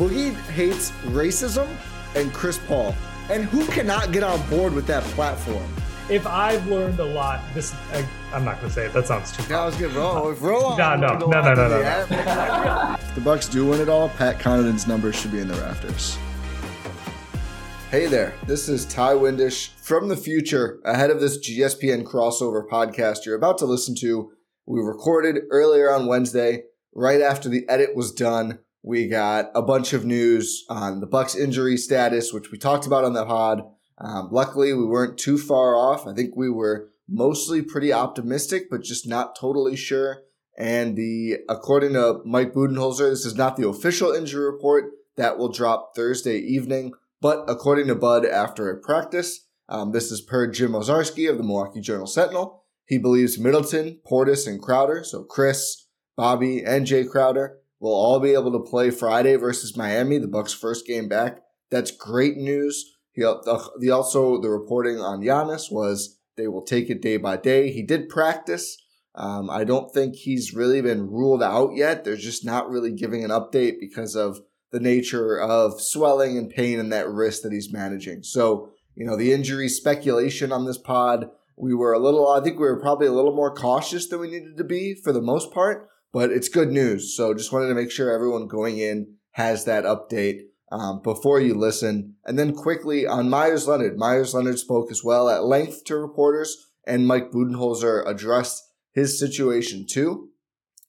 Boogie hates racism and Chris Paul. And who cannot get on board with that platform? If I've learned a lot, this I, I'm not gonna say it. That sounds too. That was good. Roll, roll on. No, no, no, no, no, no, no. If the Bucks do win it all, Pat Connaughton's numbers should be in the rafters. Hey there, this is Ty Windish from the future ahead of this GSPN crossover podcast you're about to listen to. We recorded earlier on Wednesday, right after the edit was done. We got a bunch of news on the Bucks injury status, which we talked about on the pod. Um, luckily, we weren't too far off. I think we were mostly pretty optimistic, but just not totally sure. And the according to Mike Budenholzer, this is not the official injury report that will drop Thursday evening. But according to Bud, after a practice, um, this is per Jim Owczarski of the Milwaukee Journal Sentinel. He believes Middleton, Portis, and Crowder, so Khris, Bobby, and Jay Crowder, will all be able to play Friday versus Miami, the Bucks' first game back. That's great news. He, the, the also the reporting on Giannis was they will take it day by day. He did practice. Um, I don't think he's really been ruled out yet. They're just not really giving an update because of the nature of swelling and pain in that wrist that he's managing. So, you know, the injury speculation on this pod, we were a little, I think we were probably a little more cautious than we needed to be for the most part, but it's good news. So just wanted to make sure everyone going in has that update um, before you listen. And then quickly on Meyers Leonard, Meyers Leonard spoke as well at length to reporters, and Mike Budenholzer addressed his situation too.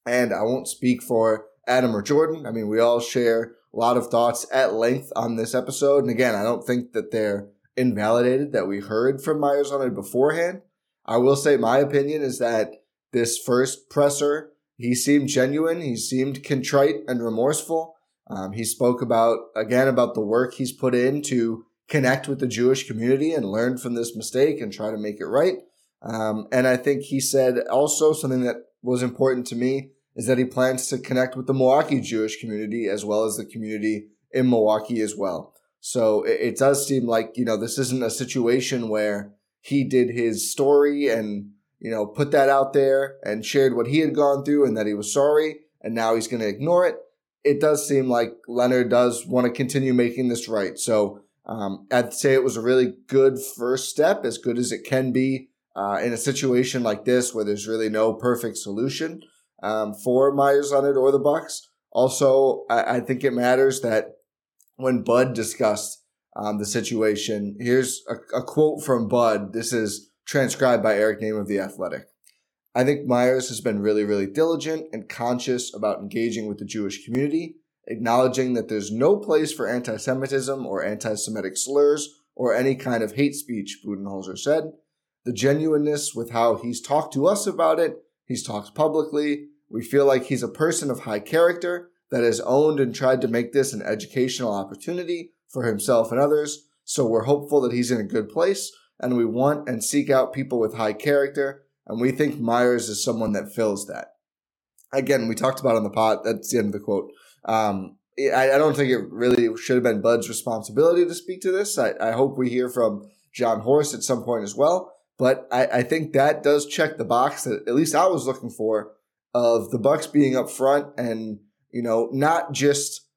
And I won't speak for Adam or Jordan. I mean, we all share a lot of thoughts at length on this episode. And again, I don't think that they're invalidated that we heard from Meyers Leonard beforehand. I will say my opinion is that this first presser, he seemed genuine. He seemed contrite and remorseful. Um, he spoke about, again, about the work he's put in to connect with the Jewish community and learn from this mistake and try to make it right. Um, and I think he said also something that was important to me is that he plans to connect with the Milwaukee Jewish community as well as the community in Milwaukee as well. So it, it does seem like, you know, this isn't a situation where he did his story and, you know, put that out there and shared what he had gone through and that he was sorry and now he's going to ignore it. It does seem like Leonard does want to continue making this right. So um, I'd say it was a really good first step, as good as it can be uh, in a situation like this where there's really no perfect solution um, for Meyers Leonard or the Bucks. Also, I, I, think it matters that when Bud discussed um, the situation, here's a, a, quote from Bud. This is transcribed by Eric Nehm of The Athletic. I think Meyers has been really, really diligent and conscious about engaging with the Jewish community, acknowledging that there's no place for anti Semitism or anti Semitic slurs or any kind of hate speech, Budenholzer said. The genuineness with how he's talked to us about it, he's talked publicly, we feel like he's a person of high character that has owned and tried to make this an educational opportunity for himself and others. So we're hopeful that he's in a good place and we want and seek out people with high character. And we think Meyers is someone that fills that. Again, we talked about on the pot. That's the end of the quote. Um, I, I, don't think it really should have been Bud's responsibility to speak to this. I, I hope we hear from Jon Horst at some point as well. But I, I think that does check the box that at least I was looking for of the Bucks being up front and you know not just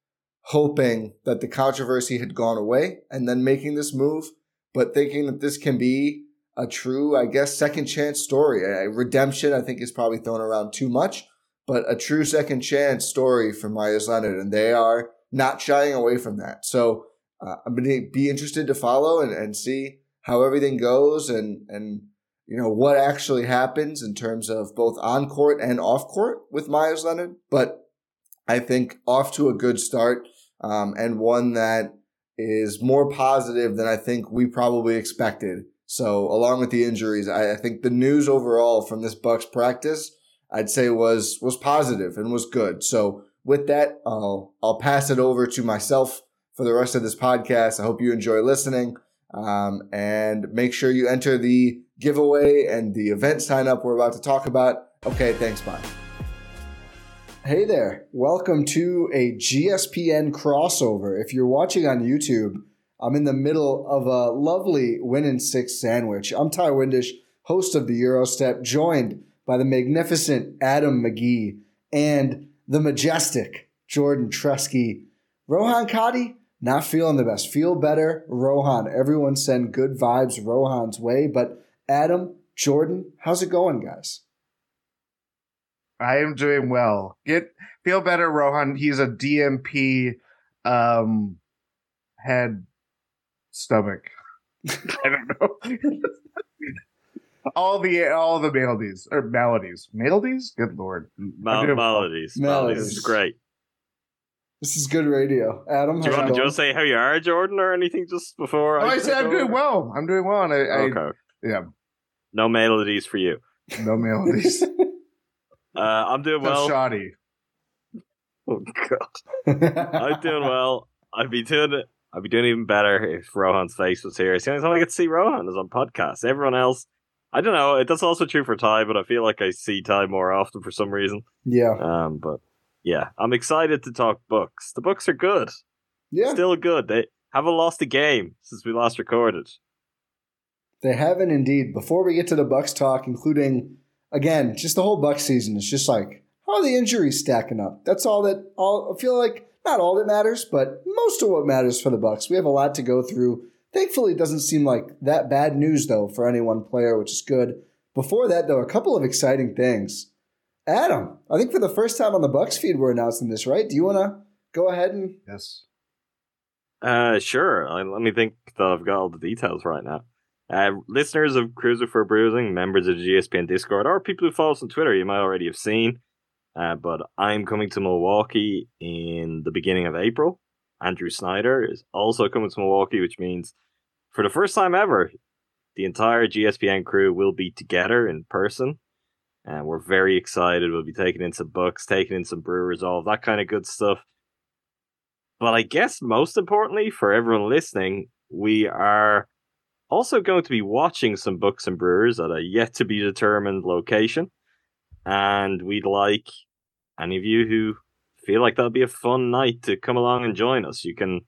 hoping that the controversy had gone away and then making this move, but thinking that this can be a true, I guess, second chance story. A redemption, I think, is probably thrown around too much, but a true second chance story for Meyers Leonard, and they are not shying away from that. So uh, I'm going to be interested to follow and, and see how everything goes and and you know what actually happens in terms of both on court and off court with Meyers Leonard. But I think off to a good start um, and one that is more positive than I think we probably expected. So along with the injuries, I, I think the news overall from this Bucks practice, I'd say was was positive and was good. So with that, I'll I'll pass it over to myself for the rest of this podcast. I hope you enjoy listening. Um, and make sure you enter the giveaway and the event sign up we're about to talk about. Okay, thanks. Bye. Hey there. Welcome to a GSPN crossover. If you're watching on YouTube, I'm in the middle of a lovely win and six sandwich. I'm Ty Windish, host of the Eurostep, joined by the magnificent Adam McGee and the majestic Jordan Tresky. Rohan Kadi, not feeling the best. Feel better, Rohan. Everyone send good vibes Rohan's way. But Adam, Jordan, how's it going, guys? I am doing well. Get feel better, Rohan. He's a DMP um head stomach. I don't know. all the all the melodies or melodies. Melodies? Good lord. Mal- doing- melodies. Melodies. Melodies. This is great. This is good radio. Adam, Do you want it to going? just say how you are, Jordan, or anything just before Oh, I I said I'm doing well. I'm doing well. And I, I Okay. yeah, No melodies for you. no melodies. Uh, I'm doing well. shoddy. Oh god, I'm doing well. I'd be doing it. I'd be doing even better if Rohan's face was here. It's the only time I get to see Rohan is on podcasts. Everyone else, I don't know. That's also true for Ty, but I feel like I see Ty more often for some reason. yeah. Um, but yeah, I'm excited to talk books. The books are good. Yeah. Still good. They haven't lost a game since we last recorded. They haven't indeed. Before we get to the Bucks talk, including again, just the whole Bucks season, is just like how are the injuries stacking up? That's all that all I feel like not all that matters, but most of what matters for the Bucks. We have a lot to go through. Thankfully, it doesn't seem like that bad news though for any one player, which is good. Before that, though, a couple of exciting things. Adam, I think for the first time on the Bucks feed, we're announcing this, right? Do you want to go ahead and Yes. Uh, sure. Let me think that I've got all the details right now. Uh, listeners of Cruiser for Bruising, members of the GSPN Discord, or people who follow us on Twitter, you might already have seen. Uh, but I'm coming to Milwaukee in the beginning of April. Andrew Snyder is also coming to Milwaukee, which means for the first time ever, the entire GSPN crew will be together in person. And we're very excited. We'll be taking in some books, taking in some brew all that kind of good stuff. But I guess most importantly for everyone listening, we are also going to be watching some books and brewers at a yet to be determined location. And we'd like any of you who feel like that'll be a fun night to come along and join us. You can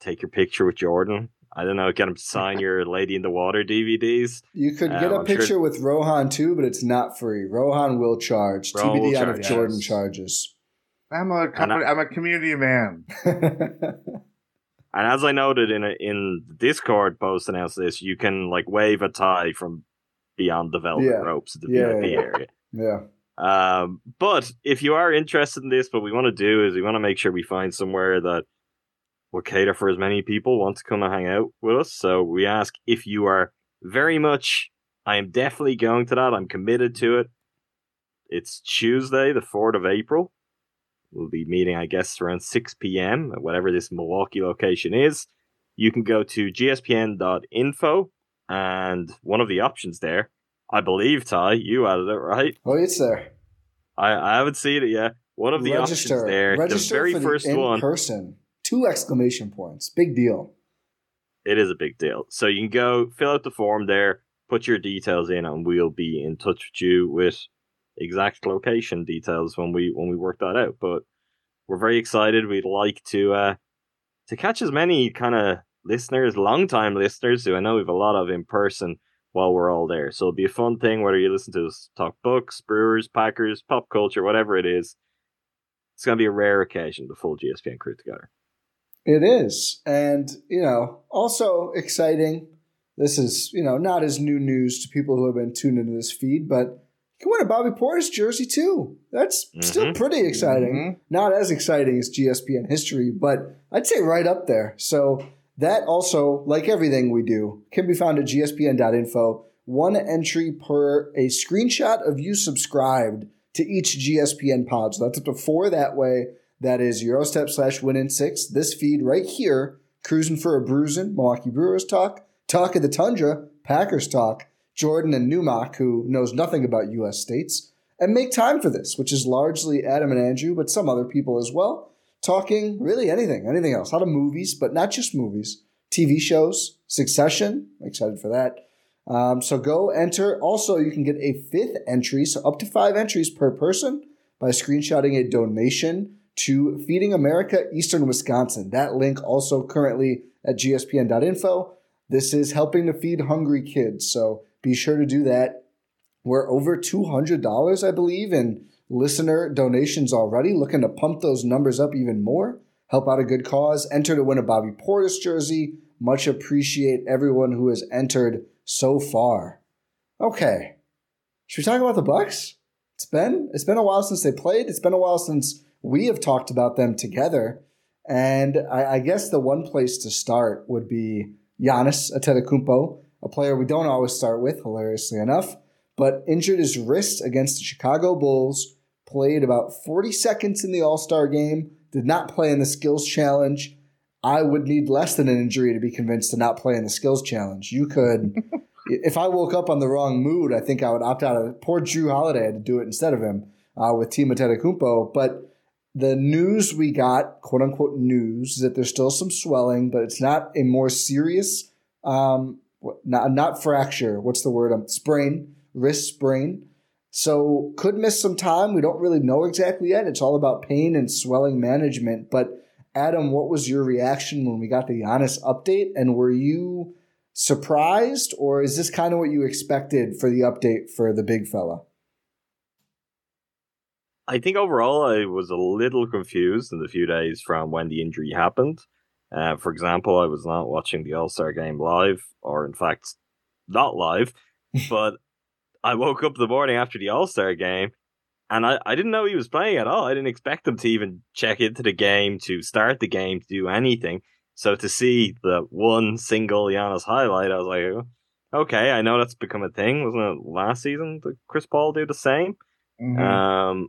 take your picture with Jordan. I don't know, get him to sign your Lady in the Water DVDs. You could Um, get a I'm sure- picture with Rohan too, but it's not free. Rohan will charge. Rohan will TBD on if Jordan yes. charges. I'm a company, I'm a community man. And as I noted in a, in the Discord post announced this, you can like wave a tie from beyond the velvet Yeah. ropes at the Yeah, VIP yeah. area. yeah. Um, but if you are interested in this, what we want to do is we want to make sure we find somewhere that will cater for as many people want to come and hang out with us. So we ask if you are very much. I am definitely going to that. I'm committed to it. It's Tuesday, the fourth of April. We'll be meeting, I guess, around 6 p.m. at whatever this Milwaukee location is. You can go to gspn.info, and one of the options there, I believe, Ty, you added it, right? Oh, it's there. I, I haven't seen it yet. One of the Register. options there, Register the very first one, person. Two exclamation points. Big deal. it is a big deal. So you can go fill out the form there, put your details in, and we'll be in touch with you with exact location details when we when we work that out. But we're very excited. We'd like to uh to catch as many kind of listeners, long time listeners, who I know we've a lot of in person, while we're all there. So it'll be a fun thing whether you listen to us talk books, Brewers, Packers, pop culture, whatever it is. It's going to be a rare occasion, the full GSPN crew together. It is. And, you know, also exciting. This is, you know, not as new news to people who have been tuned into this feed, but can win a Bobby Portis jersey too. That's mm-hmm. still pretty exciting. Mm-hmm. Not as exciting as GSPN history, but I'd say right up there. So that also, like everything we do, can be found at gspn.info. One entry per a screenshot of you subscribed to each GSPN pod. So that's up to four that way. That is Eurostep slash win in six. This feed right here, cruising for a bruising, Milwaukee Brewers talk, talk of the tundra, Packers talk, Jordan and Newmark, who knows nothing about U.S. states, and make time for this, which is largely Adam and Andrew, but some other people as well, talking really anything, anything else. A lot of movies, but not just movies, TV shows, Succession, excited for that. Um, so go enter. Also, you can get a fifth entry, so up to five entries per person by screenshotting a donation to Feeding America Eastern Wisconsin. That link also currently at gspn.info. This is helping to feed hungry kids. So be sure to do that. We're over $200, I believe, in listener donations already, looking to pump those numbers up even more. Help out a good cause. Enter to win a Bobby Portis jersey. Much appreciate everyone who has entered so far. Okay. Should we talk about the Bucks? It's been it's been a while since they played. It's been a while since we have talked about them together. And I, I guess the one place to start would be Giannis Antetokounmpo, a player we don't always start with, hilariously enough, but injured his wrist against the Chicago Bulls, played about 40 seconds in the All Star game, did not play in the skills challenge. I would need less than an injury to be convinced to not play in the skills challenge. You could, if I woke up on the wrong mood, I think I would opt out of it. Poor Jrue Holiday had to do it instead of him uh, with Team Antetokounmpo. But the news we got, quote unquote news, is that there's still some swelling, but it's not a more serious, um, not, not fracture. What's the word? Um, sprain, wrist sprain. So could miss some time. We don't really know exactly yet. It's all about pain and swelling management. But Adam, what was your reaction when we got the Giannis update? And were you surprised, or is this kind of what you expected for the update for the big fella? I think overall I was a little confused in the few days from when the injury happened. Uh, for example, I was not watching the All Star game live, or in fact, not live, but I woke up the morning after the All Star game and I, I didn't know he was playing at all. I didn't expect him to even check into the game, to start the game, to do anything. So to see the one single Giannis highlight, I was like, okay, I know that's become a thing. Wasn't it last season that Chris Paul do the same? Mm-hmm. Um,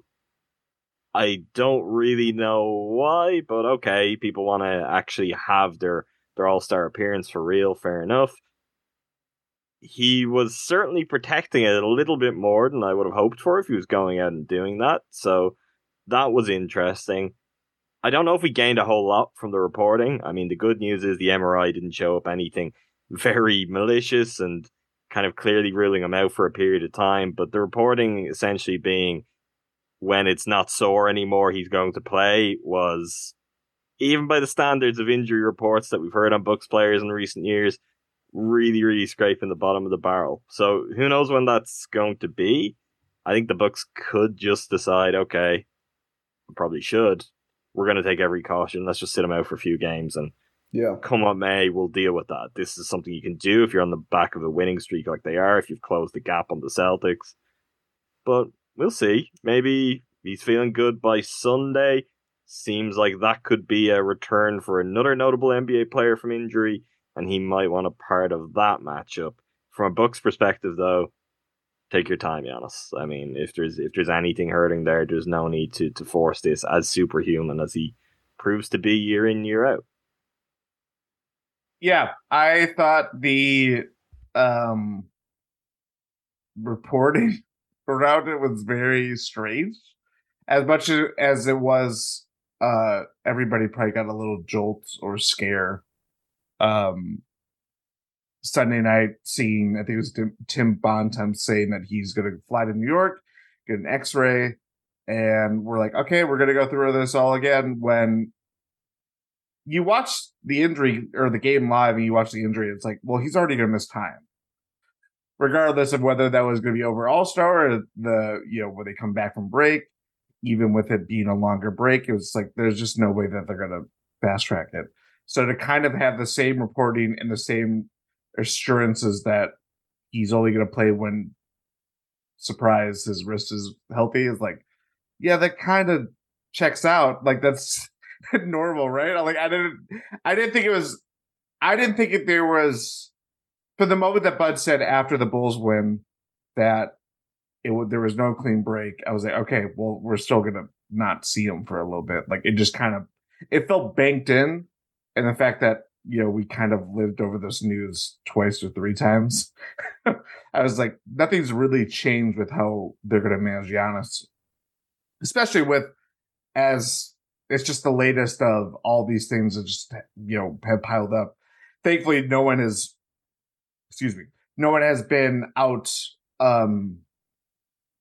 I don't really know why, but okay, people want to actually have their their All Star appearance for real. Fair enough. He was certainly protecting it a little bit more than I would have hoped for if he was going out and doing that. So that was interesting. I don't know if we gained a whole lot from the reporting. I mean, the good news is the MRI didn't show up anything very malicious and kind of clearly ruling him out for a period of time. But the reporting essentially being when it's not sore anymore, he's going to play was even by the standards of injury reports that we've heard on Bucks players in recent years, really, really scraping the bottom of the barrel. So who knows when that's going to be? I think the Bucks could just decide, okay, probably should. We're going to take every caution. Let's just sit him out for a few games and yeah, come what may, we'll deal with that. This is something you can do if you're on the back of a winning streak like they are. If you've closed the gap on the Celtics, but we'll see. Maybe he's feeling good by Sunday. Seems like that could be a return for another notable NBA player from injury, and he might want a part of that matchup. From a Bucks perspective, though, take your time, Giannis. I mean, if there's if there's anything hurting there, there's no need to to force this as superhuman as he proves to be year in year out. Yeah, I thought the um reporting around it was very strange. As much as it was, uh, everybody probably got a little jolt or scare. Um, Sunday night seeing, I think it was Tim, Tim saying that he's going to fly to New York, get an X-ray, and we're like, okay, we're going to go through this all again. When you watch the injury or the game live and you watch the injury, it's like, well, he's already going to miss time regardless of whether that was going to be over All Star or the you know when they come back from break, even with it being a longer break, it was like there's just no way that they're going to fast track it. So to kind of have the same reporting and the same assurances that he's only going to play when surprise his wrist is healthy is like, yeah, that kind of checks out. Like that's normal, right? Like I didn't, I didn't think it was, I didn't think it, there was for the moment that Bud said after the Bulls win that it there was no clean break. I was like, okay, well, we're still gonna not see him for a little bit. Like it just kind of it felt banked in, and the fact that you know we kind of lived over this news twice or three times. I was like, nothing's really changed with how they're gonna manage Giannis, especially with as it's just the latest of all these things that just you know have piled up. Thankfully, no one is excuse me, no one has been out um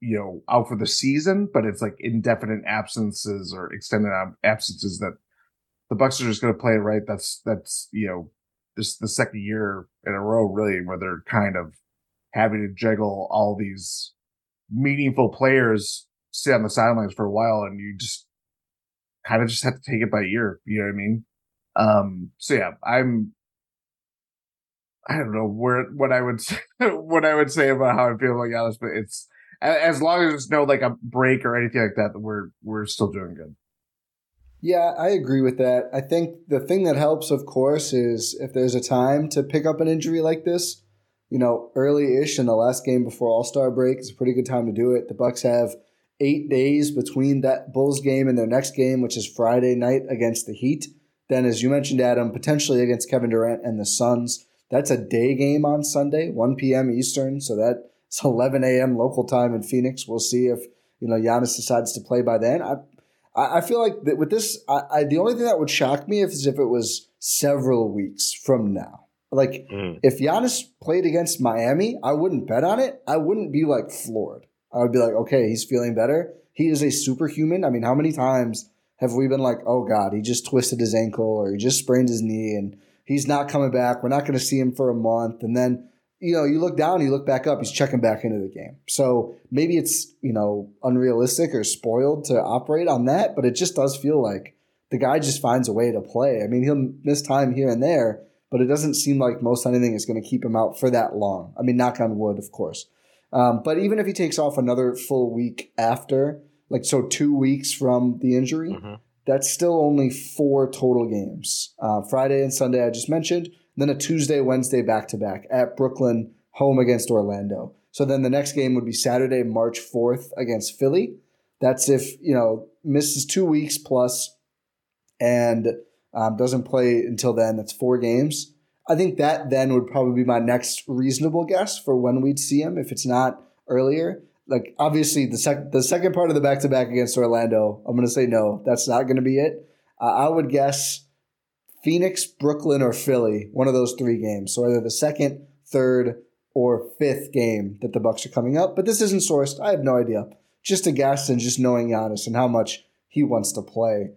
you know out for the season, but it's like indefinite absences or extended absences that the Bucks are just going to play it right. That's that's you know this the second year in a row really where they're kind of having to juggle all these meaningful players sit on the sidelines for a while, and you just kind of just have to take it by ear. You know what I mean? Um, so yeah, I'm I don't know where what I would say, what I would say about how I feel about Giannis, but it's as long as there's no like a break or anything like that, we're we're still doing good. Yeah, I agree with that. I think the thing that helps, of course, is if there's a time to pick up an injury like this, you know, early-ish in the last game before All Star break is a pretty good time to do it. The Bucks have eight days between that Bulls game and their next game, which is Friday night against the Heat. Then, as you mentioned, Adam, potentially against Kevin Durant and the Suns. That's a day game on Sunday, 1 p.m. Eastern. So that's 11 a.m. local time in Phoenix. We'll see if you know Giannis decides to play by then. I I feel like that with this, I, I, the only thing that would shock me is if it was several weeks from now. Like mm. if Giannis played against Miami, I wouldn't bet on it. I wouldn't be like floored. I would be like, okay, he's feeling better. He is a superhuman. I mean, how many times have we been like, oh God, he just twisted his ankle or he just sprained his knee and he's not coming back. We're not going to see him for a month. And then, you know, you look down, you look back up, he's checking back into the game. So maybe it's, you know, unrealistic or spoiled to operate on that, but it just does feel like the guy just finds a way to play. I mean, he'll miss time here and there, but it doesn't seem like most anything is going to keep him out for that long. I mean, knock on wood, of course. Um, but even if he takes off another full week after, like so two weeks from the injury, mm-hmm that's still only four total games. Uh, Friday and Sunday, I just mentioned. Then a Tuesday, Wednesday back to back at Brooklyn, home against Orlando. So then the next game would be Saturday, March 4th against Philly. That's if, you know, misses two weeks plus and um, doesn't play until then. That's four games. I think that then would probably be my next reasonable guess for when we'd see him if it's not earlier like obviously the second the second part of the back to back against Orlando, I'm going to say no. That's not going to be it. Uh, I would guess Phoenix, Brooklyn, or Philly. One of those three games. So either the second, third, or fifth game that the Bucks are coming up. But this isn't sourced. I have no idea. Just a guess and just knowing Giannis and how much he wants to play.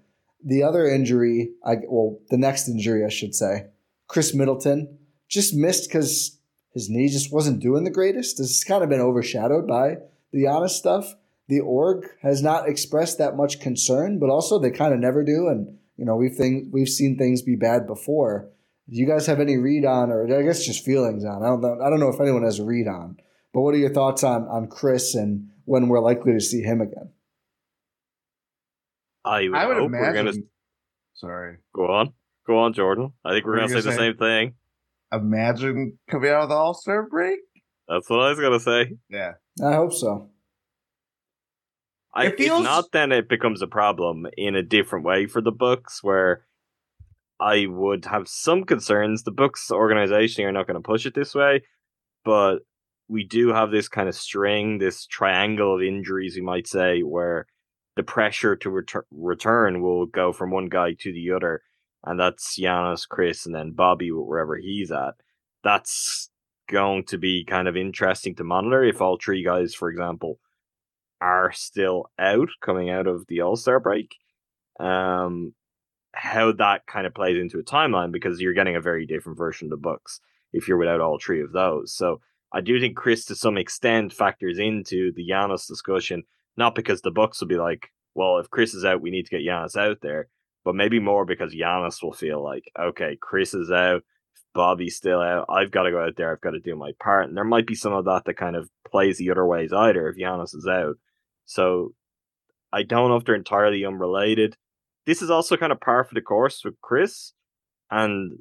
The other injury, I well, the next injury, I should say, Khris Middleton just missed because his knee just wasn't doing the greatest. This has kind of been overshadowed by the Giannis stuff. The org has not expressed that much concern, but also they kind of never do. And you know, we've think, we've seen things be bad before. Do you guys have any read on, or I guess just feelings on? I don't know. I don't know if anyone has a read on. But what are your thoughts on on Khris and when we're likely to see him again? I would, I would hope imagine. we're gonna. Sorry. Go on. Go on, Jordan. I think we're, we're gonna, gonna, say the same thing. Imagine coming out of the All Star break. That's what I was gonna say. Yeah. I hope so. I, it feels... If not, then it becomes a problem in a different way for the books, where I would have some concerns. The books organization are not going to push it this way, but we do have this kind of string, this triangle of injuries, you might say, where the pressure to retur- return will go from one guy to the other, and that's Giannis, Khris, and then Bobby wherever he's at. That's going to be kind of interesting to monitor if all three guys, for example, are still out coming out of the All Star break. Um, how that kind of plays into a timeline because you're getting a very different version of the Bucks if you're without all three of those. So I do think Khris, to some extent, factors into the Giannis discussion, not because the Bucks will be like, well, if Khris is out, we need to get Giannis out there, but maybe more because Giannis will feel like, okay, Khris is out, Bobby's still out, I've got to go out there, I've got to do my part. And there might be some of that that kind of plays the other ways either if Giannis is out. So I don't know if they're entirely unrelated. This is also kind of par for the course with Khris, and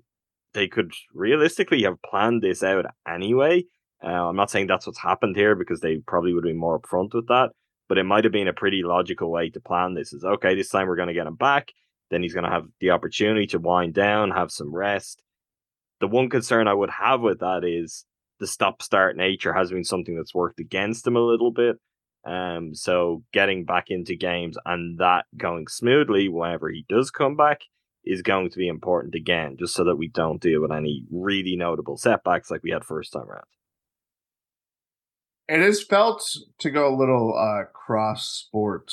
they could realistically have planned this out anyway. Uh, I'm not saying that's what's happened here because they probably would been more upfront with that, but it might have been a pretty logical way to plan this. Is okay, this time we're going to get him back. Then he's going to have the opportunity to wind down, have some rest. The one concern I would have with that is the stop start nature has been something that's worked against him a little bit. Um, so getting back into games and that going smoothly whenever he does come back is going to be important again, just so that we don't deal with any really notable setbacks like we had first time around. It is felt to go a little uh, cross sport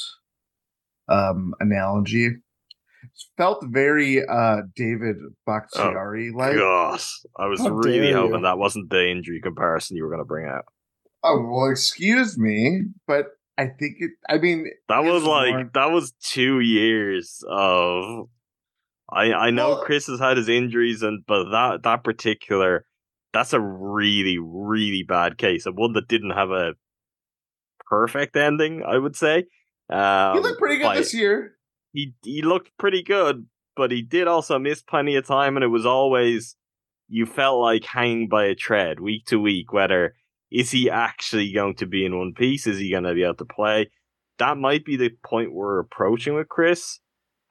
um, analogy. It's felt very uh, David Bakhtiari like. Gosh, I was How really hoping you. that wasn't the injury comparison you were going to bring out. Oh well, excuse me, but I think it. I mean, That was like more- that was two years of. I I know Well- Khris has had his injuries and but that that particular that's a really really bad case and one that didn't have a perfect ending. I would say. Um, he looked pretty good by- this year. He he looked pretty good, but he did also miss plenty of time, and it was always you felt like hanging by a thread week to week. Whether is he actually going to be in one piece? Is he going to be able to play? That might be the point we're approaching with Khris,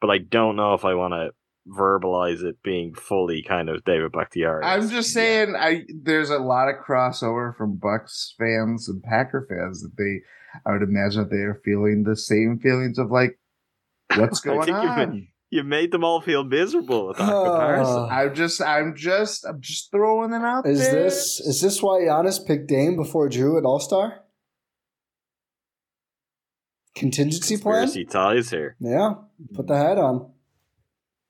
but I don't know if I want to verbalize it being fully kind of David Bakhtiari. I'm just saying, I there's a lot of crossover from Bucks fans and Packer fans that they. I would imagine that they are feeling the same feelings of like, what's I going think you've on? You made them all feel miserable with that comparison. I'm just, I'm just, I'm just throwing it out Is there. this is this why Giannis picked Dame before Jrue at All Star? Contingency plan? Conspiracy ties here. Yeah, put the hat on.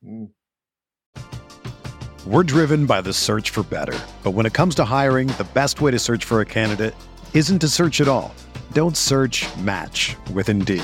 Mm. We're driven by the search for better. But when it comes to hiring, the best way to search for a candidate isn't to search at all. Don't search match with Indeed.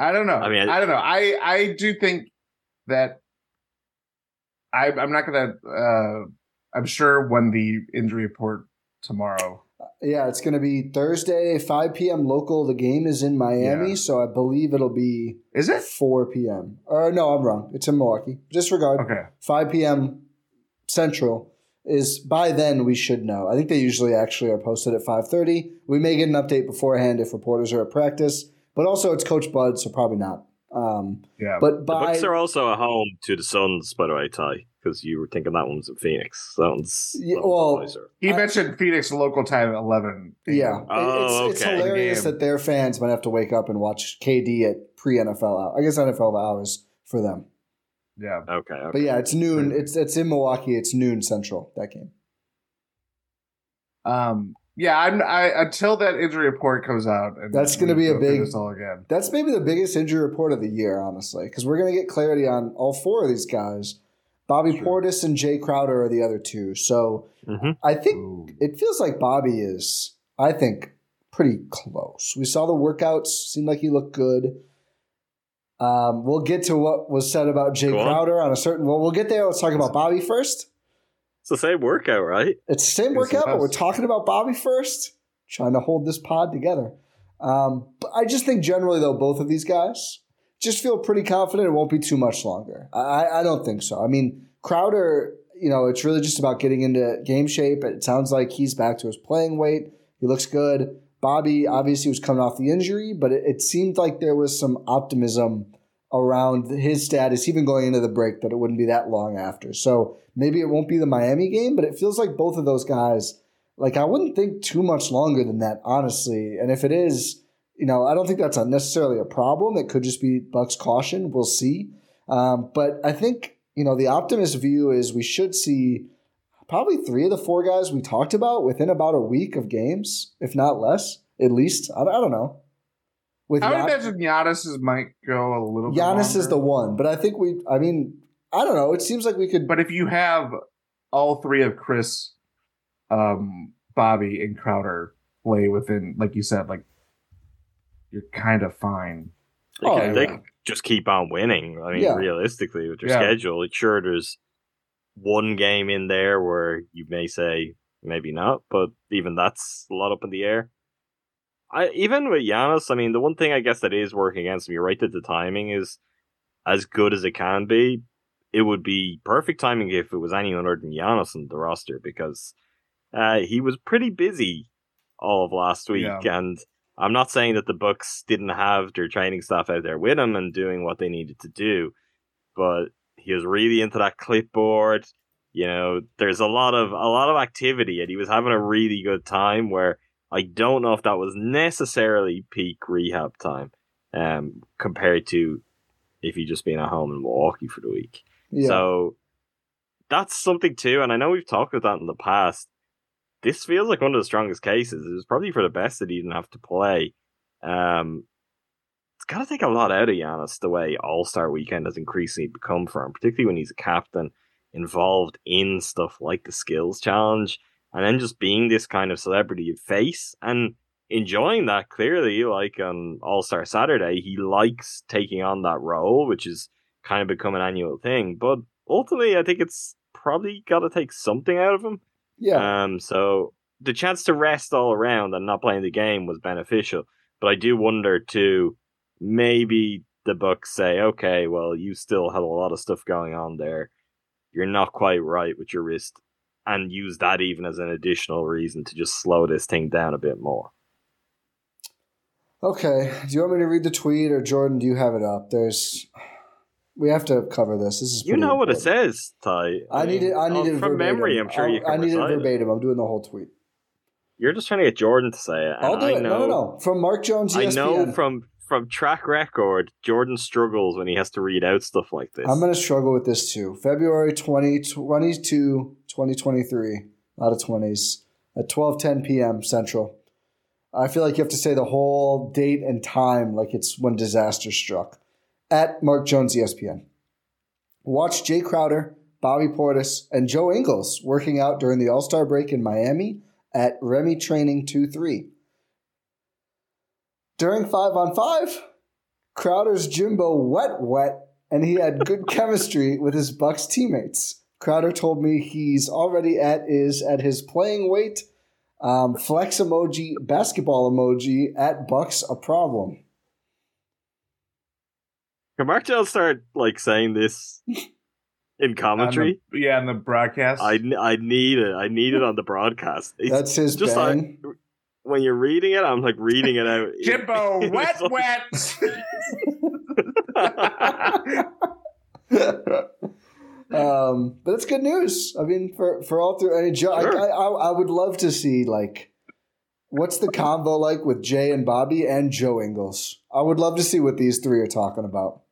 I don't know. I I mean, mean, I, don't know. I I do think that I I'm not gonna. uh I'm sure when the injury report tomorrow. Yeah, it's going to be Thursday, 5 p.m. local. The game is in Miami, Yeah. so I believe it'll be Is it 4 p.m. Or no, I'm wrong. It's in Milwaukee. Disregard. okay? 5 p.m. Central is by then we should know. I think they usually actually are posted at 5:30. We may get an update beforehand if reporters are at practice, but also it's Coach Bud, so probably not. Um, Yeah, but The Bucks are also a home to the Suns, by the way, Ty, because you were thinking that one was in Phoenix. That one's Yeah, a little well, closer. he I- mentioned Phoenix local time eleven. yeah, Oh, it's, it's hilarious Game. that their fans might have to wake up and watch KD at pre NFL hours. I guess NFL hours for them. yeah. Okay, okay. But yeah, it's noon. It's it's in Milwaukee. It's noon Central that game. Um, yeah, I'm. I until that injury report comes out. And That's gonna be a big- all again. That's maybe the biggest injury report of the year, honestly, because we're going to get clarity on all four of these guys. Bobby Sure. Portis and Jay Crowder are the other two. So Mhm. I think Ooh. it feels like Bobby is, I think, pretty close. We saw the workouts, seemed like he looked good. Um, we'll get to what was said about Jay Go on. Crowder on a certain. Well, we'll get there. Let's talk about Bobby first. It's the same workout, right? It's the same workout, it but we're talking about Bobby first. Trying to hold this pod together. Um, but I just think generally, though, both of these guys just feel pretty confident it won't be too much longer. I, I don't think so. I mean, Crowder, you know, it's really just about getting into game shape. It sounds like he's back to his playing weight. He looks good. Bobby obviously was coming off the injury, but it, it seemed like there was some optimism around his status, even going into the break, that it wouldn't be that long after. So maybe it won't be the Miami game, but it feels like both of those guys, like I wouldn't think too much longer than that, honestly. And if it is, you know, I don't think that's necessarily a problem. It could just be Bucks caution. We'll see. Um, but I think, you know, the optimist view is we should see probably three of the four guys we talked about within about a week of games, if not less, at least. I, I don't know. With I would Gian- imagine Giannis's might go a little. bit Giannis is the one, but I think we. I mean, I don't know. It seems like we could. But if you have all three of Khris, um, Bobby, and Crowder play within, like you said, like you're kind of fine. They, Oh, can, they yeah. can just keep on winning. I mean, Yeah. realistically, with their Yeah. schedule, like, sure, there's one game in there where you may say maybe not, but even that's a lot up in the air. I even with Giannis, I mean, the one thing I guess that is working against me, right that the timing is as good as it can be. It would be perfect timing if it was anyone other than Giannis on the roster because uh, he was pretty busy all of last week, Yeah. and I'm not saying that the Bucks didn't have their training staff out there with him and doing what they needed to do, but he was really into that clipboard. You know, there's a lot of a lot of activity, and he was having a really good time. Where I don't know if that was necessarily peak rehab time, um, compared to if he just been at home in Milwaukee for the week. yeah. So that's something too, and I know we've talked about that in the past. This feels like one of the strongest cases. It was probably for the best that he didn't have to play. Um, it's got to take a lot out of Giannis the way All Star Weekend has increasingly become for him, particularly when he's a captain involved in stuff like the Skills Challenge, and then just being this kind of celebrity face and enjoying that. Clearly, like on All Star Saturday, he likes taking on that role, which is kind of become an annual thing. But ultimately, I think it's probably got to take something out of him. yeah. Um, so the chance to rest all around and not playing the game was beneficial. But I do wonder too, maybe the books say, okay, well, you still had a lot of stuff going on there. You're not quite right with your wrist, and use that even as an additional reason to just slow this thing down a bit more. Okay. Do you want me to read the tweet or Jordan? Do you have it up? There's. We have to cover this. This is. You know what it says, Ty. I need it. I need oh, it from verbatim. memory. I'm sure you I'll- can I need it recite it. verbatim. I'm doing the whole tweet. You're just trying to get Jordan to say it. I'll do I it. Know, No, no, no. From Mark Jones, E I ESPN. know from from track record, Jordan struggles when he has to read out stuff like this. I'm going to struggle with this too. February 20, 22, 2023, a lot of 20s, at 12:10 p.m. Central. I feel like you have to say the whole date and time like it's when disaster struck. At Mark Jones ESPN. Watch Jay Crowder, Bobby Portis, and Joe Ingles working out during the All Star break in Miami at Remy Training 2 3. During 5 on 5, Crowder's Jimbo wet wet, and he had good chemistry with his Bucks teammates. Crowder told me he's already at is at his playing weight. Um, flex emoji, basketball emoji at Bucks a problem. Can Mark Jones start like saying this in commentary? The- yeah, in the broadcast. I, I need it. I need it on the broadcast. It's That's his just bang. like when you're reading it, I'm like reading it out. Jimbo, It's wet, wet. um, but it's good news. I mean, for for all through, I mean, Joe, Sure. I, I I would love to see like what's the convo like with Jay and Bobby and Joe Ingles. I would love to see what these three are talking about.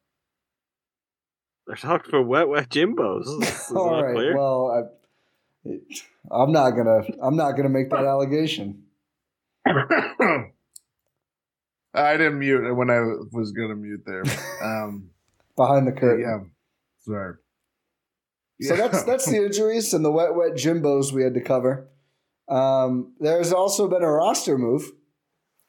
They're talking for wet, wet Jimbos. All right. clear? Well, I, I'm not gonna. I'm not gonna make that allegation. I didn't mute when I was gonna mute there. Um, Behind the curtain. yeah, sorry. So Yeah. that's that's the injuries and the wet wet Jimbos we had to cover. Um, there's also been a roster move.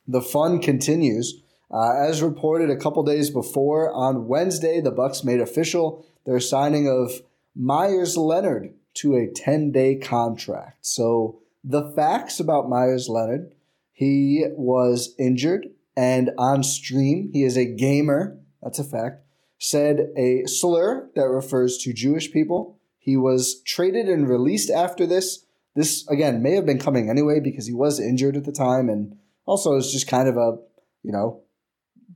The fun continues. Uh, as reported a couple days before, on Wednesday, the Bucks made official their signing of Meyers Leonard to a 10 day contract. So the facts about Meyers Leonard, he was injured and on stream, he is a gamer. That's a fact. Said a slur that refers to Jewish people. He was traded and released after this. This, again, may have been coming anyway because he was injured at the time and also is just kind of a, you know,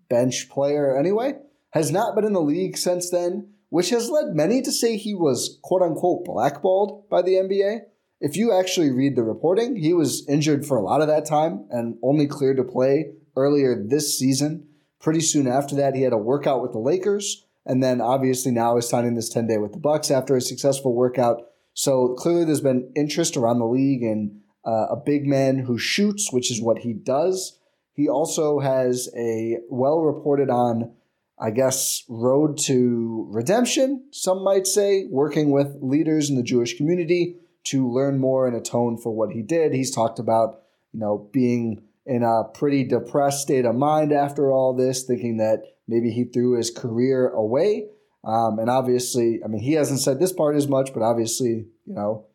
bench player anyway. Has not been in the league since then, which has led many to say he was quote unquote blackballed by the NBA. If you actually read the reporting, he was injured for a lot of that time and only cleared to play earlier this season. Pretty soon after that, he had a workout with the Lakers, and then obviously now is signing this 10 day with the Bucks after a successful workout. So clearly, there's been interest around the league in uh, a big man who shoots, which is what he does. He also has a well reported on, I guess, road to redemption, some might say, working with leaders in the Jewish community to learn more and atone for what he did. He's talked about, you know, being in a pretty depressed state of mind after all this, thinking that maybe he threw his career away. Um, and obviously, I mean, he hasn't said this part as much, but obviously, you know,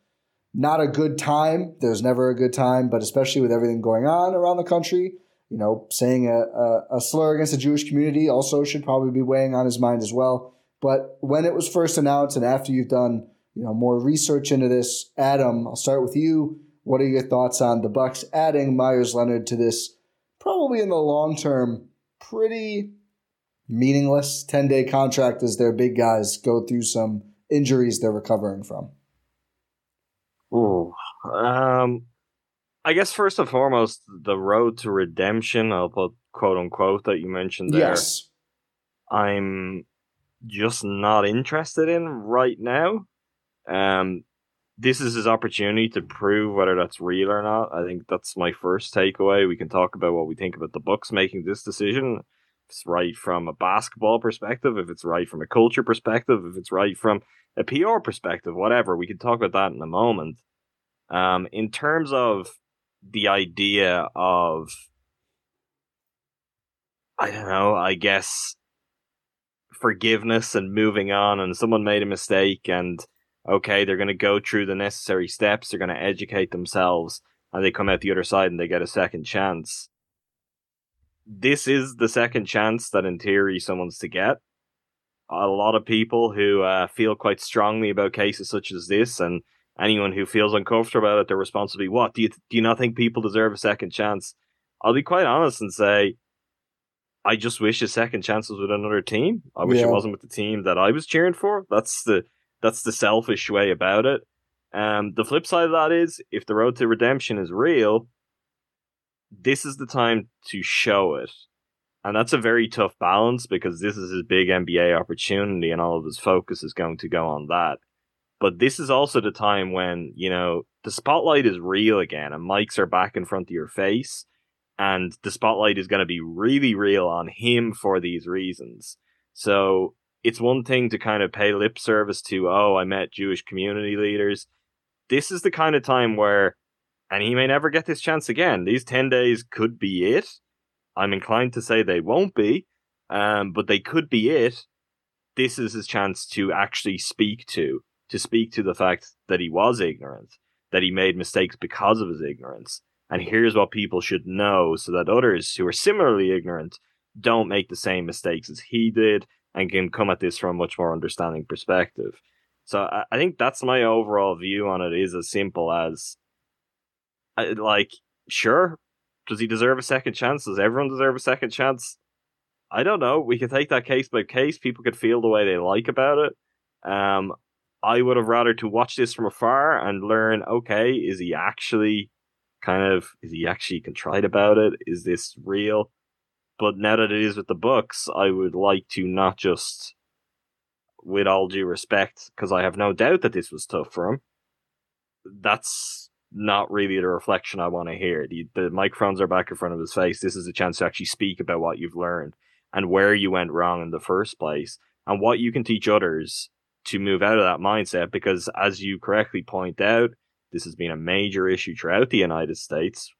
not a good time. There's never a good time, but especially with everything going on around the country, you know, saying a, a, a slur against the Jewish community also should probably be weighing on his mind as well. But when it was first announced, and after you've done, you know, more research into this, Adam, I'll start with you. What are your thoughts on the Bucks adding Meyers Leonard to this? Probably in the long term, pretty meaningless 10 day contract as their big guys go through some injuries they're recovering from. Ooh. Um, I guess first and foremost, the road to redemption, I'll put quote unquote that you mentioned there. Yes. I'm just not interested in right now. Um, this is his opportunity to prove whether that's real or not. I think that's my first takeaway. We can talk about what we think about the Bucks making this decision. If it's right from a basketball perspective, if it's right from a culture perspective, if it's right from a PR perspective, whatever. We can talk about that in a moment. Um, in terms of the idea of, I don't know, I guess forgiveness and moving on, and someone made a mistake, and okay, they're going to go through the necessary steps, they're going to educate themselves, and they come out the other side and they get a second chance. This is the second chance that, in theory, someone's to get. A lot of people who uh, feel quite strongly about cases such as this, and anyone who feels uncomfortable about it, they're responsible. What do you do? You not think people deserve a second chance? I'll be quite honest and say, I just wish a second chance was with another team. I wish Yeah. it wasn't with the team that I was cheering for. That's the that's the selfish way about it. Um, the flip side of that is, if the road to redemption is real, this is the time to show it. And that's a very tough balance because this is his big NBA opportunity and all of his focus is going to go on that. But this is also the time when, you know, the spotlight is real again and mics are back in front of your face. And the spotlight is going to be really real on him for these reasons. So it's one thing to kind of pay lip service to, oh, I met Jewish community leaders. This is the kind of time where, and he may never get this chance again. These 10 days could be it. I'm inclined to say they won't be, um, but they could be it. This is his chance to actually speak to, to speak to the fact that he was ignorant, that he made mistakes because of his ignorance. And here's what people should know so that others who are similarly ignorant don't make the same mistakes as he did and can come at this from a much more understanding perspective. So I, I think that's my overall view on it is as simple as I- like, sure, does he deserve a second chance? Does everyone deserve a second chance? I don't know. We could take that case by case. People could feel the way they like about it. Um, I would have rather to watch this from afar and learn. Okay, is he actually kind of is he actually contrite about it? Is this real? But now that it is with the Bucks, I would like to not just, with all due respect, because I have no doubt that this was tough for him. that's not really the reflection I want to hear. The, the microphones are back in front of his face. This is a chance to actually speak about what you've learned and where you went wrong in the first place and what you can teach others to move out of that mindset. Because as you correctly point out, this has been a major issue throughout the United States,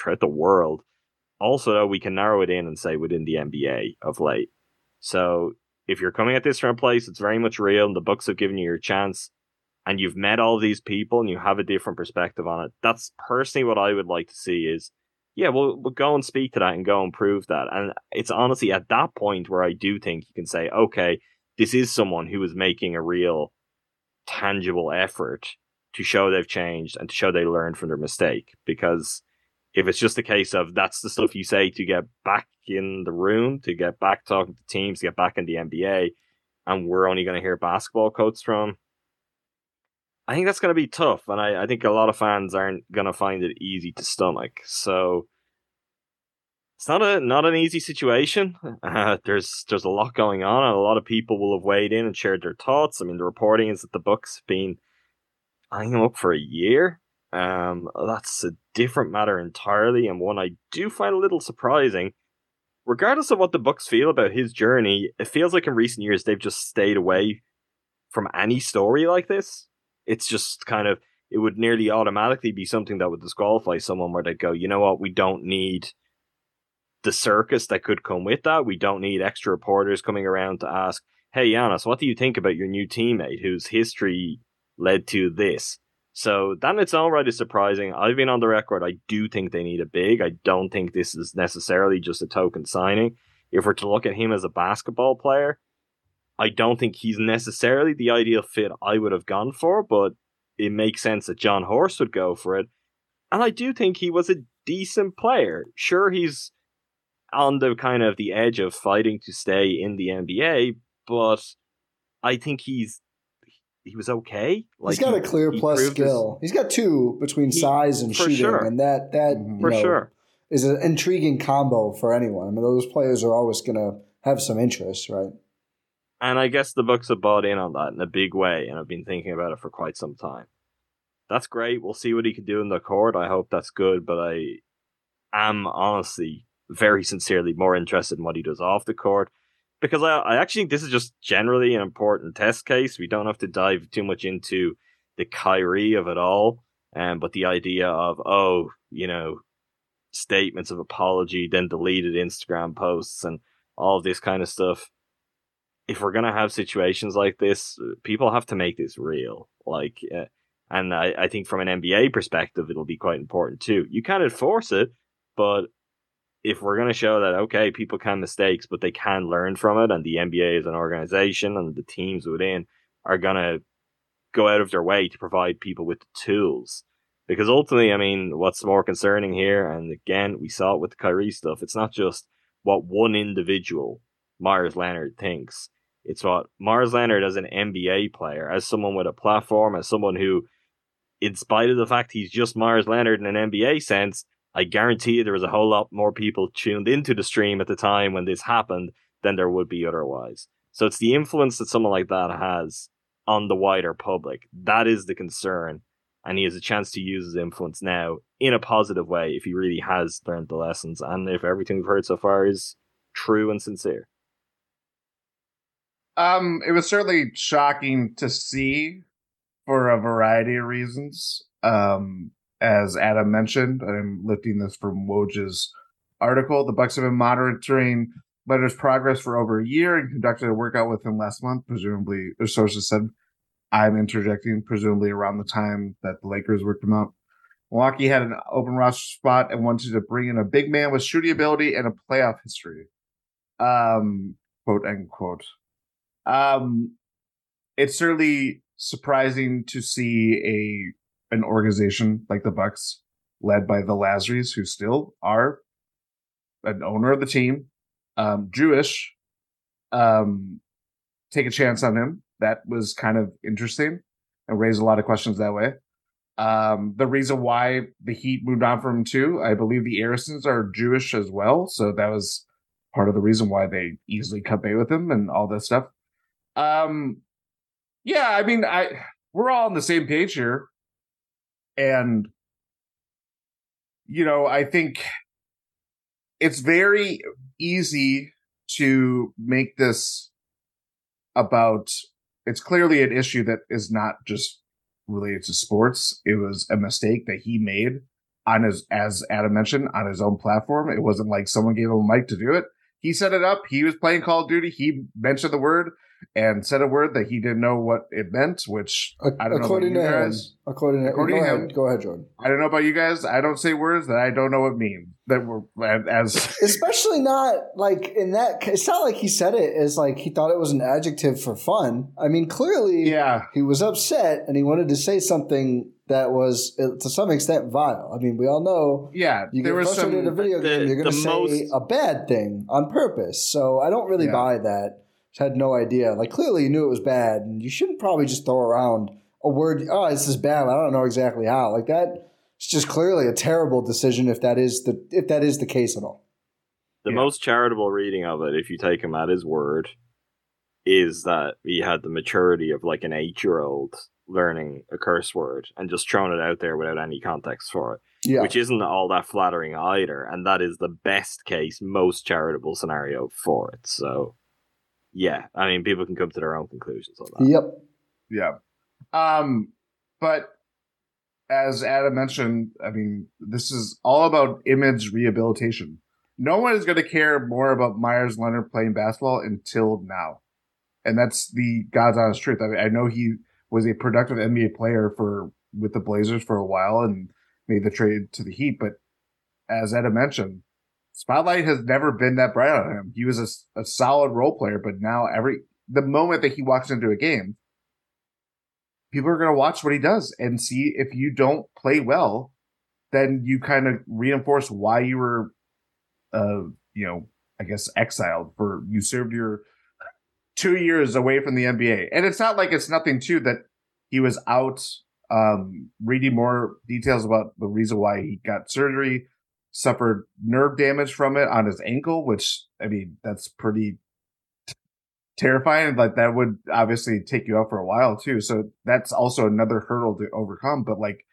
throughout the world. Also, though, we can narrow it in and say within the NBA of late. So if you're coming at this from a place that's very much real and the Bucks have given you your chance and you've met all these people and you have a different perspective on it, that's personally what I would like to see is yeah, we'll, we'll go and speak to that and go and prove that. And it's honestly at that point where I do think you can say, okay, this is someone who is making a real tangible effort to show they've changed and to show they learned from their mistake. Because if it's just a case of that's the stuff you say to get back in the room, to get back talking to teams, to get back in the NBA, and we're only going to hear basketball quotes from, I think that's going to be tough. And I, I think a lot of fans aren't going to find it easy to stomach. So it's not a not an easy situation. Uh, there's there's a lot going on, and a lot of people will have weighed in and shared their thoughts. I mean, the reporting is that the book's been hanging up for a year. Um, that's a different matter entirely, and one I do find a little surprising. Regardless of what the Bucks feel about his journey, it feels like in recent years they've just stayed away from any story like this. It's just kind of it would nearly automatically be something that would disqualify someone where they'd go, you know what, we don't need the circus that could come with that. We don't need extra reporters coming around to ask, hey, Giannis, what do you think about your new teammate whose history led to this? So that in its own right is surprising. I've been on the record. I do think they need a big. I don't think this is necessarily just a token signing. If we're to look at him as a basketball player, I don't think he's necessarily the ideal fit I would have gone for, but it makes sense that Jon Horst would go for it. And I do think he was a decent player. Sure, he's on the kind of the edge of fighting to stay in the NBA, but I think he's he was okay. Like he's got a clear plus skill. His, he's got two between he, size and shooting, sure. and that that mm-hmm. for know, sure is an intriguing combo for anyone. I mean, those players are always going to have some interest, right? And I guess the Bucks have bought in on that in a big way, and I've been thinking about it for quite some time. That's great. We'll see what he can do in the court. I hope that's good, but I am honestly very sincerely more interested in what he does off the court because I, I actually think this is just generally an important test case. We don't have to dive too much into the Kyrie of it all, um, but the idea of oh, you know, statements of apology, then deleted Instagram posts, and all this kind of stuff. If we're gonna have situations like this, people have to make this real. Like, uh, and I, I think from an NBA perspective, it'll be quite important too. You can't enforce it, but if we're going to show that okay people can mistakes but they can learn from it and the nba as an organization and the teams within are going to go out of their way to provide people with the tools. Because ultimately i mean what's more concerning here and again we saw it with the Kyrie stuff it's not just what one individual Meyers Leonard thinks. It's what Meyers Leonard as an NBA player as someone with a platform as someone who in spite of the fact he's just Meyers Leonard in an NBA sense I guarantee you there was a whole lot more people tuned into the stream at the time when this happened than there would be otherwise. So it's the influence that someone like that has on the wider public. That is the concern. And he has a chance to use his influence now in a positive way if he really has learned the lessons and if everything we've heard so far is true and sincere. Um, it was certainly shocking to see for a variety of reasons. Um, as Adam mentioned, I'm lifting this from Woj's article. The Bucks have been monitoring Leonard's progress for over a year and conducted a workout with him last month. Presumably, their sources said I'm interjecting, presumably around the time that the Lakers worked him out. Milwaukee had an open roster spot and wanted to bring in a big man with shooting ability and a playoff history. Um, quote unquote. Um, it's certainly surprising to see a an organization like the Bucks, led by the Lasrys, who still are an owner of the team, um, Jewish, um, take a chance on him. That was kind of interesting and raised a lot of questions that way. Um, the reason why the Heat moved on from him too, I believe the Arisons are Jewish as well, so that was part of the reason why they easily cut bait with him and all that stuff. Um, yeah, I mean, I we're all on the same page here And, you know, I think it's very easy to make this about, it's clearly an issue that is not just related to sports. It was a mistake that he made on his, as Adam mentioned, on his own platform. It wasn't like someone gave him a mic to do it. He set it up. He was playing Call of Duty. He mentioned the word and said a word that he didn't know what it meant, which I don't according know about to you him, guys. according to According go to ahead, him. go ahead, Jordan. I don't know about you guys. I don't say words that I don't know what mean. That were as Especially not like in that. It's not like he said it as like he thought it was an adjective for fun. I mean, clearly, yeah, he was upset and he wanted to say something that was uh, to some extent vile. I mean, we all know yeah. you there get was frustrated in a video the- game, you're going to say most- a bad thing on purpose. So I don't really Yeah. buy that. Had no idea. Like clearly, you knew it was bad, and you shouldn't probably just throw around a word. Oh, this is bad. I don't know exactly how. Like that. It's just clearly a terrible decision if that is the if that is the case at all. The Yeah. most charitable reading of it, if you take him at his word, is that he had the maturity of like an eight year old learning a curse word and just throwing it out there without any context for it, Yeah. which isn't all that flattering either. And that is the best case, most charitable scenario for it. So, yeah, I mean, people can come to their own conclusions on that. Yep. Yeah. Um, but as Adam mentioned, I mean, this is all about image rehabilitation. No one is going to care more about Meyers Leonard playing basketball until now. And that's the God's honest truth. I mean, I know he was a productive NBA player for with the Blazers for a while and made the trade to the Heat, but as Adam mentioned, spotlight has never been that bright on him. He was a, a solid role player, but now every the moment that he walks into a game, people are going to watch what he does and see if you don't play well, then you kind of reinforce why you were, uh, you know, I guess exiled for you served your two years away from the NBA. And it's not like it's nothing too that he was out, um, reading more details about the reason why he got surgery, suffered nerve damage from it on his ankle, which I mean, that's pretty terrifying. Like that would obviously take you out for a while too. So that's also another hurdle to overcome. But like,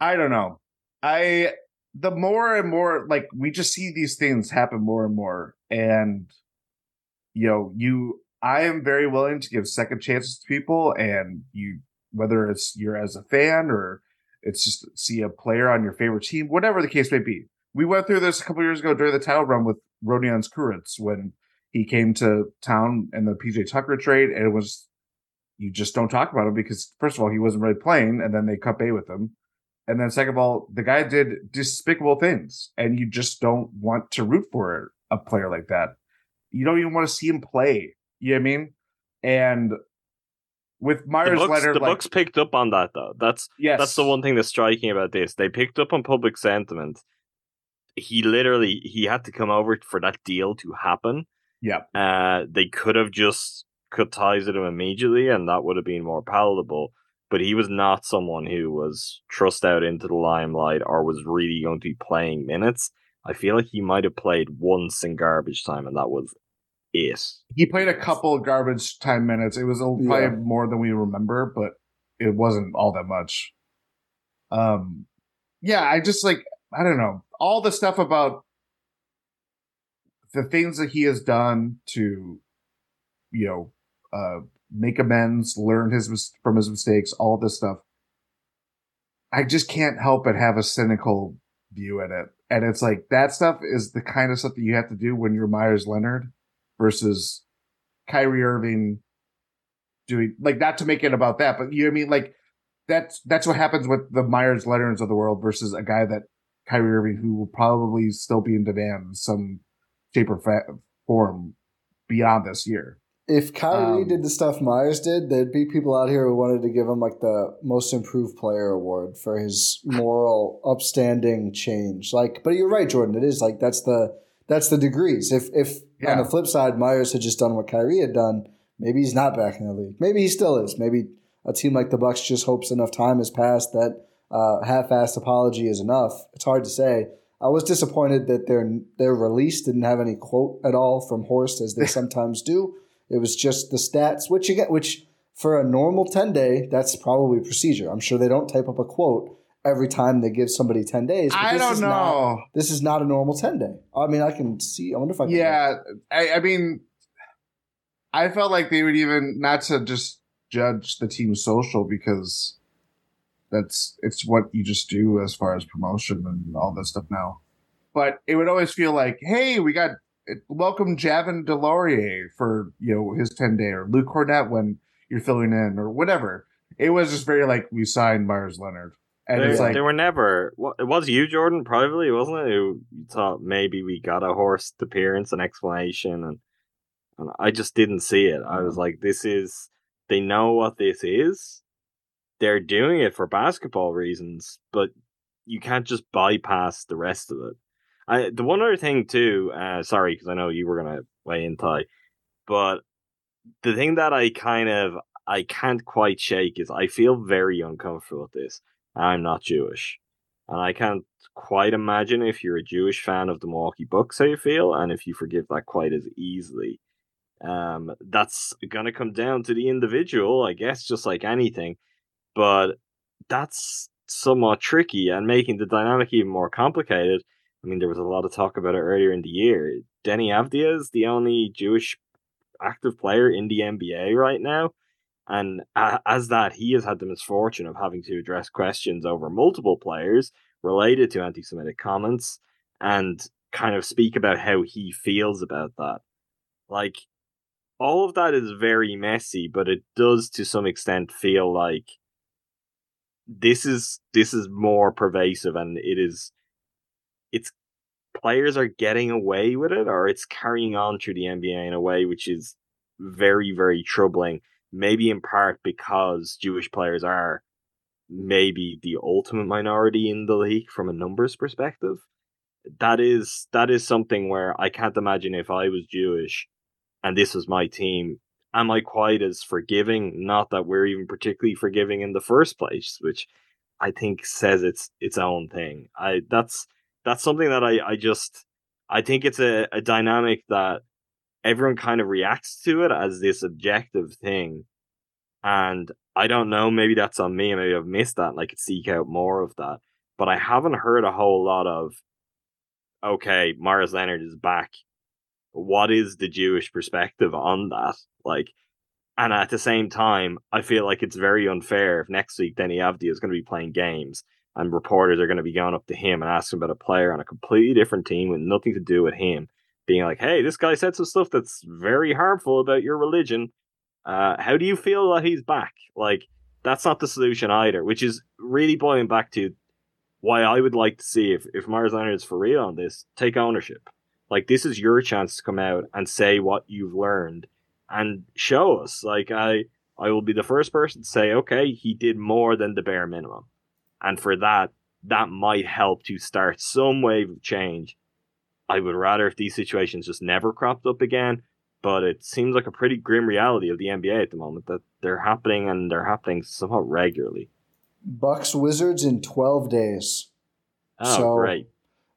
I don't know. I the more and more like we just see these things happen more and more, and you know, you I am very willing to give second chances to people, and you whether it's you're as a fan or it's just see a player on your favorite team, whatever the case may be. We went through this a couple years ago during the title run with Rodions Kurucs when he came to town in the PJ Tucker trade, and it was you just don't talk about him because first of all he wasn't really playing, and then they cut bait with him, and then second of all the guy did despicable things, and you just don't want to root for a player like that. You don't even want to see him play. You know what I mean? And with The Meyers Bucks, Leonard, the like Bucks picked up on that though. That's yes, That's the one thing that's striking about this. They picked up on public sentiment. He literally he had to come over for that deal to happen. Yeah. Uh, they could have just cut ties with him immediately, and that would have been more palatable. But he was not someone who was thrust out into the limelight or was really going to be playing minutes. I feel like he might have played once in garbage time, and that was it. he played a couple of garbage time minutes. It was a, probably Yeah. more than we remember, but it wasn't all that much. Um, yeah, I just like I don't know all the stuff about the things that he has done to, you know, uh, make amends, learn his from his mistakes, all this stuff. I just can't help but have a cynical view at it, and it's like that stuff is the kind of stuff that you have to do when you're Meyers Leonard versus Kyrie Irving doing like not to make it about that, but you know what I mean like that's that's what happens with the Meyers Leonards of the world versus a guy that Kyrie Irving who will probably still be in demand in some shape or fa- form beyond this year. If Kyrie Um, did the stuff Meyers did, there'd be people out here who wanted to give him like the most improved player award for his moral, upstanding change. Like, but you're right, Jordan. It is like that's the that's the degrees. If if on the flip side, Meyers had just done what Kyrie had done, maybe he's not back in the league. Maybe he still is. Maybe a team like the Bucks just hopes enough time has passed that uh, half-assed apology is enough. It's hard to say. I was disappointed that their their release didn't have any quote at all from Horst, as they sometimes do. It was just the stats, which you get, which for a normal ten day, that's probably procedure. I'm sure they don't type up a quote every time they give somebody 10 days. I this don't is know. Not, this is not a normal 10 day. I mean, I can see, I wonder if I can. Yeah, I, I mean, I felt like they would even not to just judge the team social because that's it's what you just do as far as promotion and all that stuff now. But it would always feel like, hey, we got welcome Javin DeLaurier for you know his ten day or Luke Kornet when you're filling in or whatever. It was just very like we signed Meyers Leonard, and they, it's like they were never. Well, it was you, Jordan, privately, wasn't it? Who thought maybe we got a Horst appearance and explanation, and and I just didn't see it. I was like, this is. They know what this is. They're doing it for basketball reasons, but you can't just bypass the rest of it. I the one other thing too. Uh, sorry, because I know you were gonna weigh in, Ty, but the thing that I kind of I can't quite shake is I feel very uncomfortable with this. I'm not Jewish. And I can't quite imagine if you're a Jewish fan of the Milwaukee Bucks how you feel and if you forgive that quite as easily. Um, that's gonna come down to the individual, I guess, just like anything. But that's somewhat tricky and making the dynamic even more complicated. I mean, there was a lot of talk about it earlier in the year. Deni Avdija is the only Jewish active player in the NBA right now. And as that, he has had the misfortune of having to address questions over multiple players related to anti Semitic comments and kind of speak about how he feels about that. Like, all of that is very messy, but it does to some extent feel like this is this is more pervasive and it is it's players are getting away with it or it's carrying on through the NBA in a way which is very, very troubling. Maybe in part because Jewish players are maybe the ultimate minority in the league from a numbers perspective. That is that is something where I can't imagine if I was Jewish and this was my team, am I quite as forgiving? Not that we're even particularly forgiving in the first place, which I think says it's its own thing. I that's that's something that I, I just I think it's a, a dynamic that everyone kind of reacts to it as this objective thing. And I don't know, maybe that's on me, maybe I've missed that and I could seek out more of that. But I haven't heard a whole lot of okay, Meyers Leonard is back. What is the Jewish perspective on that? Like and at the same time, I feel like it's very unfair if next week Deni Avdi is going to be playing games and reporters are going to be going up to him and asking about a player on a completely different team with nothing to do with him, being like, "Hey, this guy said some stuff that's very harmful about your religion. Uh, how do you feel that he's back?" Like that's not the solution either, which is really boiling back to why I would like to see if if Meyers Leonard is for real on this, take ownership. Like this is your chance to come out and say what you've learned and show us. Like I I will be the first person to say, okay, he did more than the bare minimum. And for that, that might help to start some wave of change. I would rather if these situations just never cropped up again, but it seems like a pretty grim reality of the NBA at the moment that they're happening and they're happening somewhat regularly. Bucks Wizards in 12 days. Oh, So, great.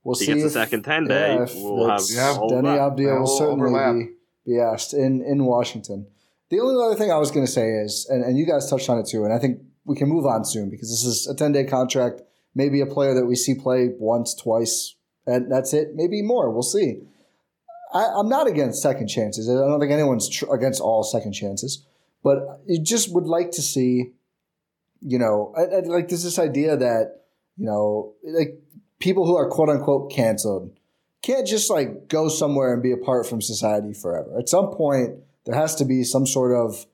We'll see gets a if- second 10 day, yeah, if we'll have that's- Yeah. Deni. Avdija will That'll certainly overlap. be, be asked in, in Washington. The only other thing I was going to say is, and, and you guys touched on it too, and I think we can move on soon because this is a 10 day contract, maybe a player that we see play once, twice, and that's it, maybe more. We'll see. I, I'm not against second chances. I don't think anyone's tr- against all second chances, but you just would like to see, you know, I, I, like there's this idea that, you know, like people who are quote unquote canceled can't just like go somewhere and be apart from society forever. At some point, there has to be some sort of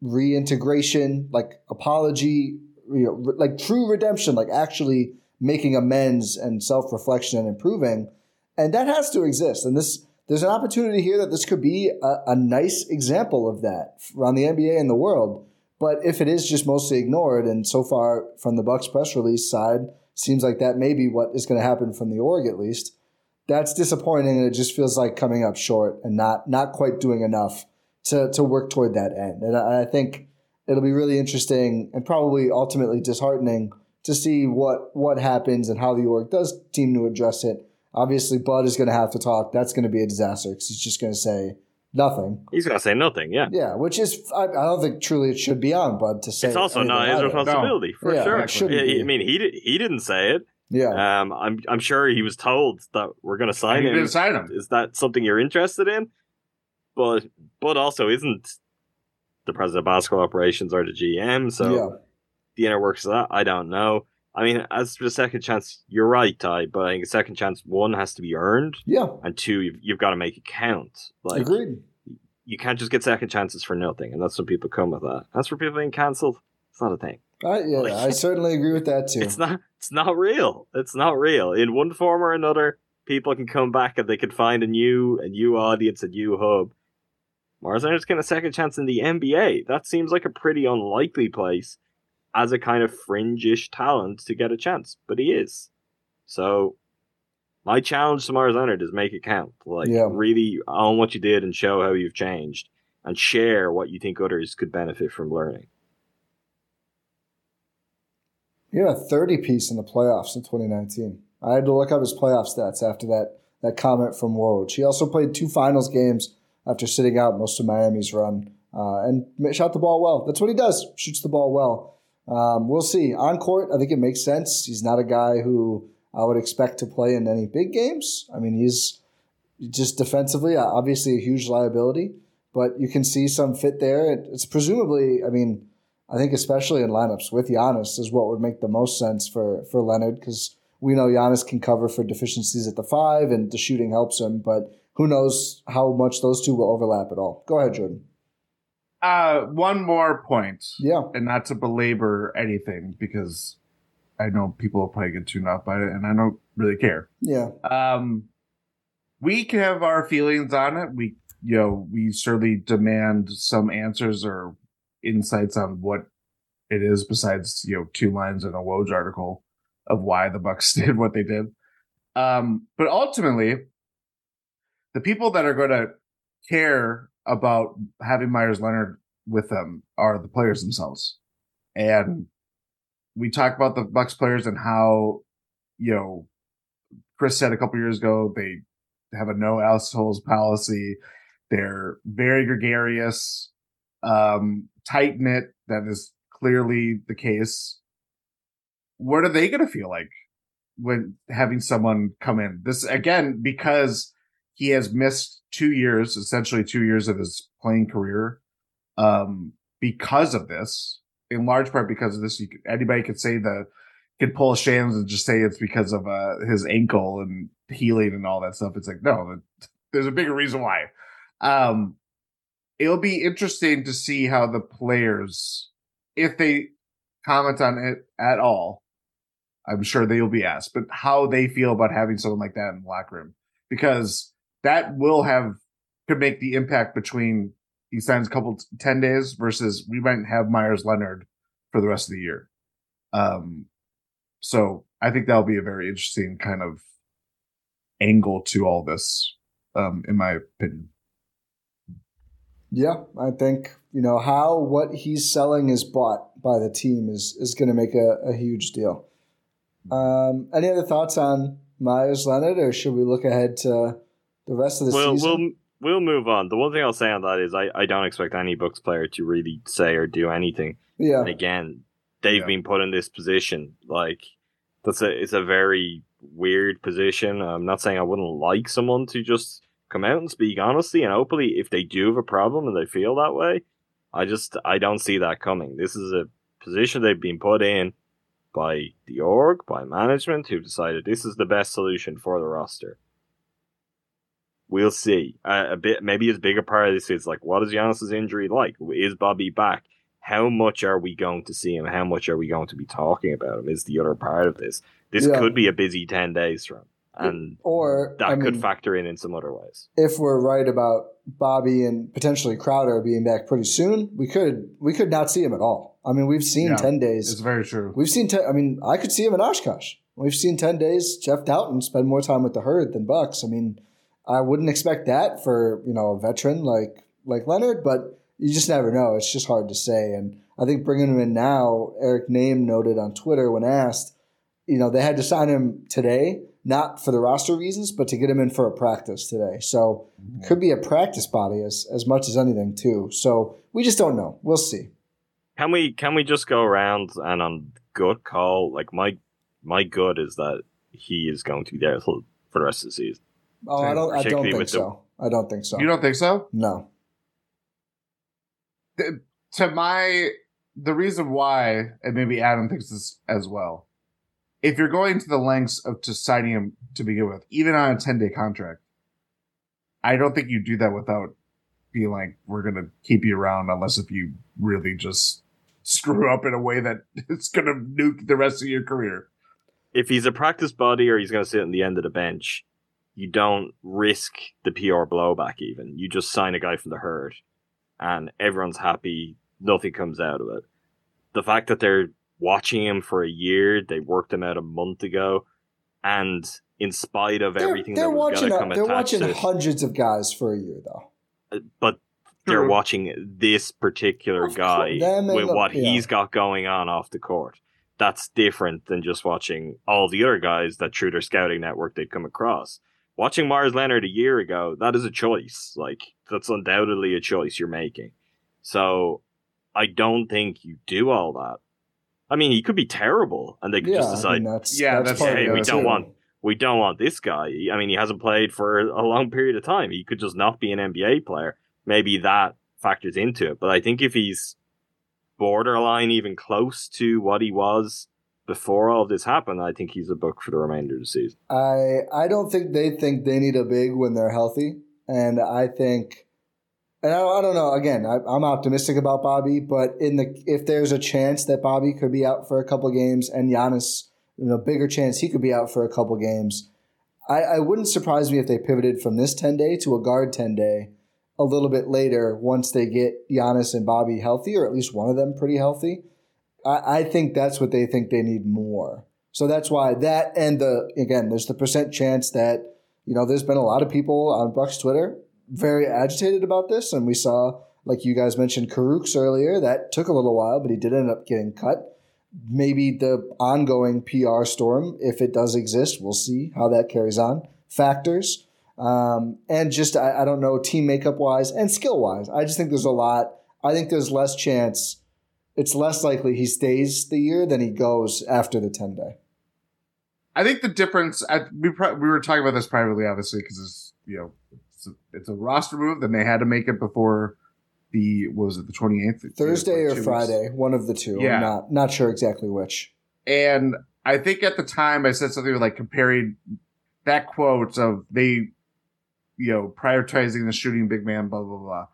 reintegration, like apology, you know, re- like true redemption, like actually making amends and self reflection and improving. And that has to exist. And this, there's an opportunity here that this could be a, a nice example of that around the NBA and the world. But if it is just mostly ignored, and so far from the Bucks press release side, seems like that may be what is going to happen from the org at least. That's disappointing, and it just feels like coming up short and not not quite doing enough to to work toward that end. And I, I think it'll be really interesting and probably ultimately disheartening to see what what happens and how the org does seem to address it. Obviously, Bud is going to have to talk. That's going to be a disaster because he's just going to say, nothing. He's gonna say nothing. Yeah. Yeah, which is I, I don't think truly it should be on Bud to say. It's also not his either. responsibility for Yeah, sure. it shouldn't I- I mean, he di- he didn't say it. Yeah, Um, I'm I'm sure he was told that we're going to sign And he him. sign him. Is that something you're interested in? But but also isn't the president of basketball operations or the GM? So yeah, the inner works of that, I don't know. I mean, as for the second chance, you're right, Ty. But I think a second chance, one has to be earned, yeah. and two, you've, you've got to make it count. Like Agreed. you can't just get second chances for nothing, and that's when people come with that. That's for people being cancelled, it's not a thing. I, yeah, I certainly agree with that too. It's not. It's not real. It's not real. In one form or another, people can come back and they can find a new, a new audience, a new hub. Meyers Leonard's getting a second chance in the NBA. That seems like a pretty unlikely place as a kind of fringe-ish talent to get a chance, but he is. So, my challenge to Meyers Leonard is make it count. Like, Yeah. really own what you did and show how you've changed, and share what you think others could benefit from learning. He had a 30 piece in the playoffs in 2019. I had to look up his playoff stats after that, that comment from Woj. He also played two finals games after sitting out most of Miami's run uh, and shot the ball well. That's what he does, shoots the ball well. Um, we'll see. On court, I think it makes sense. He's not a guy who I would expect to play in any big games. I mean, he's just defensively, uh, obviously a huge liability, but you can see some fit there. It's presumably, I mean, I think especially in lineups with Giannis is what would make the most sense for for Leonard because we know Giannis can cover for deficiencies at the five and the shooting helps him, but who knows how much those two will overlap at all. Go ahead, Jordan. Uh, one more point, Yeah, and not to belabor anything because I know people will probably get tuned off by it, and I don't really care. yeah, Um, we can have our feelings on it. We, you know, we certainly demand some answers or insights on what it is besides, you know, two lines in a Woj article of why the Bucks did what they did. Um, but ultimately, the people that are going to care about having Meyers Leonard with them are the players themselves. And we talk about the Bucks players and how, you know, Khris said a couple years ago they have a no assholes policy. They're very gregarious, um, tight knit. That is clearly the case. What are they going to feel like when having someone come in? This again because he has missed two years, essentially two years of his playing career, um, because of this. In large part because of this, could, anybody could say the could pull a Shams and just say it's because of uh, his ankle and healing and all that stuff. It's like no, there's a bigger reason why. Um, it'll be interesting to see how the players, if they comment on it at all, I'm sure they will be asked, but how they feel about having someone like that in the locker room, because that will have could make the impact between he signs a couple ten days versus we might have Meyers Leonard for the rest of the year. Um, so I think that'll be a very interesting kind of angle to all this, um, in my opinion. yeah. I think you know how what he's selling is bought by the team is is going to make a, a huge deal. Um, any other thoughts on Meyers Leonard, or should we look ahead to the rest of the We'll season? we'll we'll move on. The one thing I'll say on that is I, I don't expect any Bucks player to really say or do anything. yeah, And again, they've Yeah. been put in this position. Like that's a it's a very weird position. I'm not saying I wouldn't like someone to just come out and speak honestly and openly if they do have a problem and they feel that way. I just I don't see that coming. This is a position they've been put in by the org, by management, who decided this is the best solution for the roster. We'll see. Uh, a bit, maybe as big a part of this is like, what is Giannis's injury like? Is Bobby back? How much are we going to see him? How much are we going to be talking about him? Is the other part of this. This Yeah. could be a busy ten days for him, and or that I could mean, factor in in some other ways. if we're right about Bobby and potentially Crowder being back pretty soon, we could we could not see him at all. I mean, we've seen Yeah, ten days. It's very true. We've seen. Ten, I mean, I could see him in Oshkosh. We've seen ten days. Jeff Dowtin spend more time with the herd than Bucks. I mean, I wouldn't expect that for you know a veteran like like Leonard, but you just never know. It's just hard to say. And I think bringing him in now, Eric Nehm noted on Twitter when asked, you know, they had to sign him today not for the roster reasons, but to get him in for a practice today. So mm-hmm. could be a practice body as as much as anything too. So we just don't know. We'll see. Can we can we just go around and on good call? Like my my gut is that he is going to be there for the rest of the season. Oh, I don't. I don't think with the- so. I don't think so. You don't think so? no. Th- To my, the reason why, and maybe Adam thinks this as well. If you're going to the lengths of to signing him to begin with, even on a 10 day contract, I don't think you do that without being like, we're going to keep you around unless if you really just screw up in a way that it's going to nuke the rest of your career. If he's a practice body or he's going to sit on the end of the bench, you don't risk the PR blowback. Even you just sign a guy from the herd, and everyone's happy. Nothing comes out of it. The fact that they're watching him for a year, they worked him out a month ago, and in spite of They're, everything they're that was watching. going to come they're watching to hundreds of guys for a year though. Uh, but they're True. watching this particular Of guy course, them and with the- what yeah. he's got going on off the court. That's different than just watching all the other guys that through their scouting network they'd come across. Watching Meyers Leonard a year ago, that is a choice. Like that's undoubtedly a choice you're making. So I don't think you do all that. I mean, he could be terrible, and they could Yeah, just I decide mean, that's, Yeah, that's, that's- part hey, we don't too. want we don't want this guy. I mean, he hasn't played for a long period of time. He could just not be an NBA player. Maybe that factors into it. But I think if he's borderline even close to what he was before all this happened, I think he's a Buck for the remainder of the season. I I don't think they think they need a big when they're healthy, and I think, and I, I don't know. Again, I, I'm optimistic about Bobby, but in the if there's a chance that Bobby could be out for a couple games, and Giannis, you know, bigger chance he could be out for a couple games. I, I wouldn't surprise me if they pivoted from this ten day to a guard ten day a little bit later once they get Giannis and Bobby healthy, or at least one of them pretty healthy. I, I think that's what they think they need more. So that's why that and the again, there's the percent chance that you know there's been a lot of people on Bucks Twitter very agitated about this, and we saw like you guys mentioned Kurucs earlier. That took a little while, but he did end up getting cut. Maybe the ongoing PR storm, if it does exist, we'll see how that carries on. Factors. Um, and just I, I don't know team makeup wise and skill wise. I just think there's a lot. I think there's less chance. It's less likely he stays the year than he goes after the ten day. I think the difference. I, we pro- we were talking about this privately, obviously, because it's you know it's a, it's a roster move, and they had to make it before the what was it the twenty eighth Thursday or Friday, one of the two. Yeah. I'm not not sure exactly which. And I think at the time I said something like comparing that quote of they, you know, prioritizing the shooting big man, blah blah blah.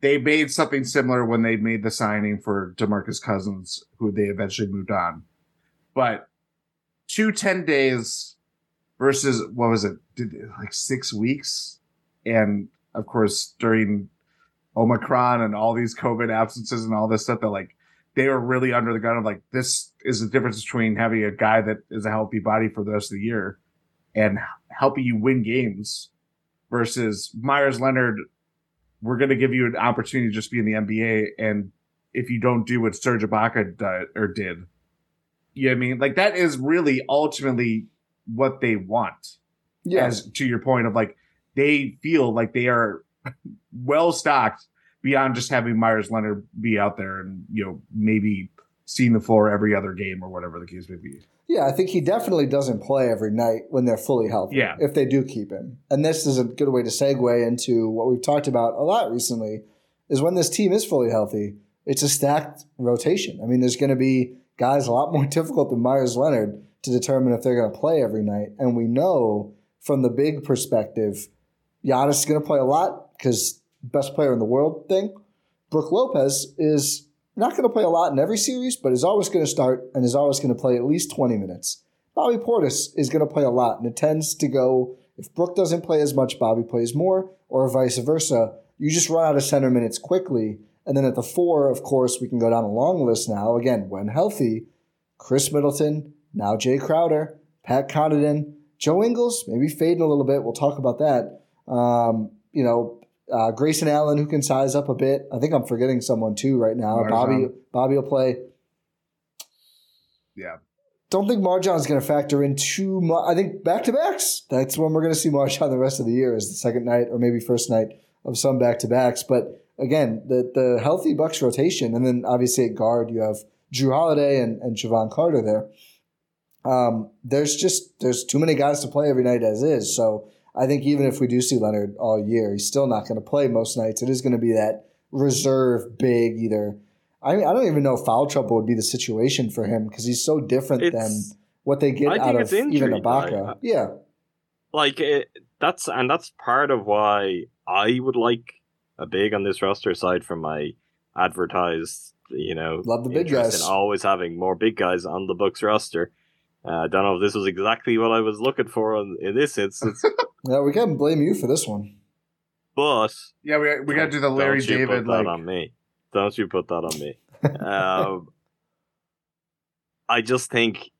They made something similar when they made the signing for Demarcus Cousins, who they eventually moved on. But two 10 days versus what was it? Did like six weeks? And of course, during Omicron and all these COVID absences and all this stuff, that like they were really under the gun of like this is the difference between having a guy that is a healthy body for the rest of the year and helping you win games versus Meyers Leonard. We're going to give you an opportunity to just be in the NBA, and if you don't do what Serge Ibaka did, or did, you know what I mean? Like that is really ultimately what they want. Yeah, As to your point of like they feel like they are well stocked beyond just having Meyers Leonard be out there and you know maybe seeing the floor every other game or whatever the case may be. Yeah. I think he definitely doesn't play every night when they're fully healthy. Yeah. if they do keep him, and this is a good way to segue into what we've talked about a lot recently. Is when this team is fully healthy, it's a stacked rotation. I mean, there's going to be guys a lot more difficult than Meyers Leonard to determine if they're going to play every night, and we know from the big perspective, Giannis is going to play a lot because best player in the world thing. Brook Lopez is not going to play a lot in every series, but is always going to start and is always going to play at least 20 minutes. Bobby Portis is going to play a lot, and it tends to go if Brook doesn't play as much, Bobby plays more, or vice versa. You just run out of center minutes quickly. And then at the four, of course, we can go down a long list now. Again, when healthy, Khris Middleton, now Jae Crowder, Pat Connaughton, Joe Ingles, maybe fading a little bit. We'll talk about that. Um, you know, uh, Grayson Allen, who can size up a bit. I think I'm forgetting someone too right now. MarJon. Bobby, Bobby will play. Yeah. don't think MarJon's going to factor in too much. I think back to backs. That's when we're going to see MarJon the rest of the year, is the second night or maybe first night of some back to backs. But again, the the healthy Bucks rotation, and then obviously at guard you have Jrue Holiday and, and Jevon Carter there. Um, there's just there's too many guys to play every night as is. So I think even if we do see Leonard all year, he's still not going to play most nights. It is going to be that reserve big either. I mean, I don't even know if foul trouble would be the situation for him because he's so different It's- than what they get I out of injury, even Ibaka. like, yeah, like it, that's and that's part of why I would like a big on this roster aside from my advertised, you know, Love the big guys. in always having more big guys on the Bucks roster. Uh, I don't know if this was exactly what I was looking for in, in this instance, yeah, we can't blame you for this one. but Yeah, we we got to do the Larry don't Larry you David put that like on me. Don't you put that on me. um, I just think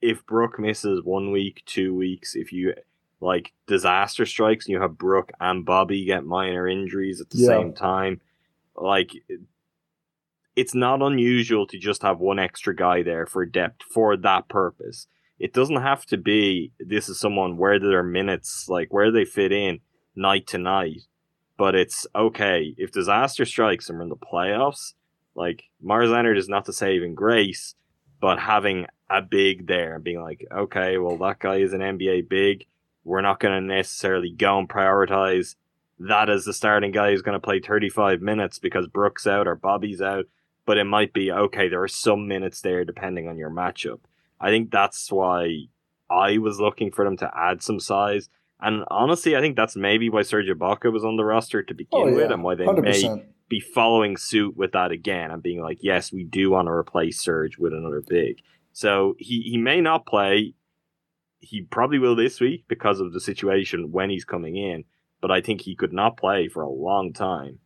if Brook misses one week, two weeks, if you like disaster strikes and you have Brook and Bobby get minor injuries at the Yeah. same time, like it- it's not unusual to just have one extra guy there for depth for that purpose. It doesn't have to be this is someone where their minutes like where they fit in night to night. But it's okay if disaster strikes and we're in the playoffs. Like Meyers Leonard is not the saving grace, but having a big there and being like, okay, well that guy is an NBA big. We're not going to necessarily go and prioritize that as the starting guy who's going to play 35 minutes because Brook's out or Bobby's out. But it might be okay. There are some minutes there depending on your matchup. I think that's why I was looking for them to add some size. And honestly, I think that's maybe why Serge Ibaka was on the roster to begin Oh yeah, with, and why they hundred may be following suit with that again and being like, yes, we do want to replace Serge with another big. So he, he may not play. He probably will this week because of the situation when he's coming in, but I think he could not play for a long time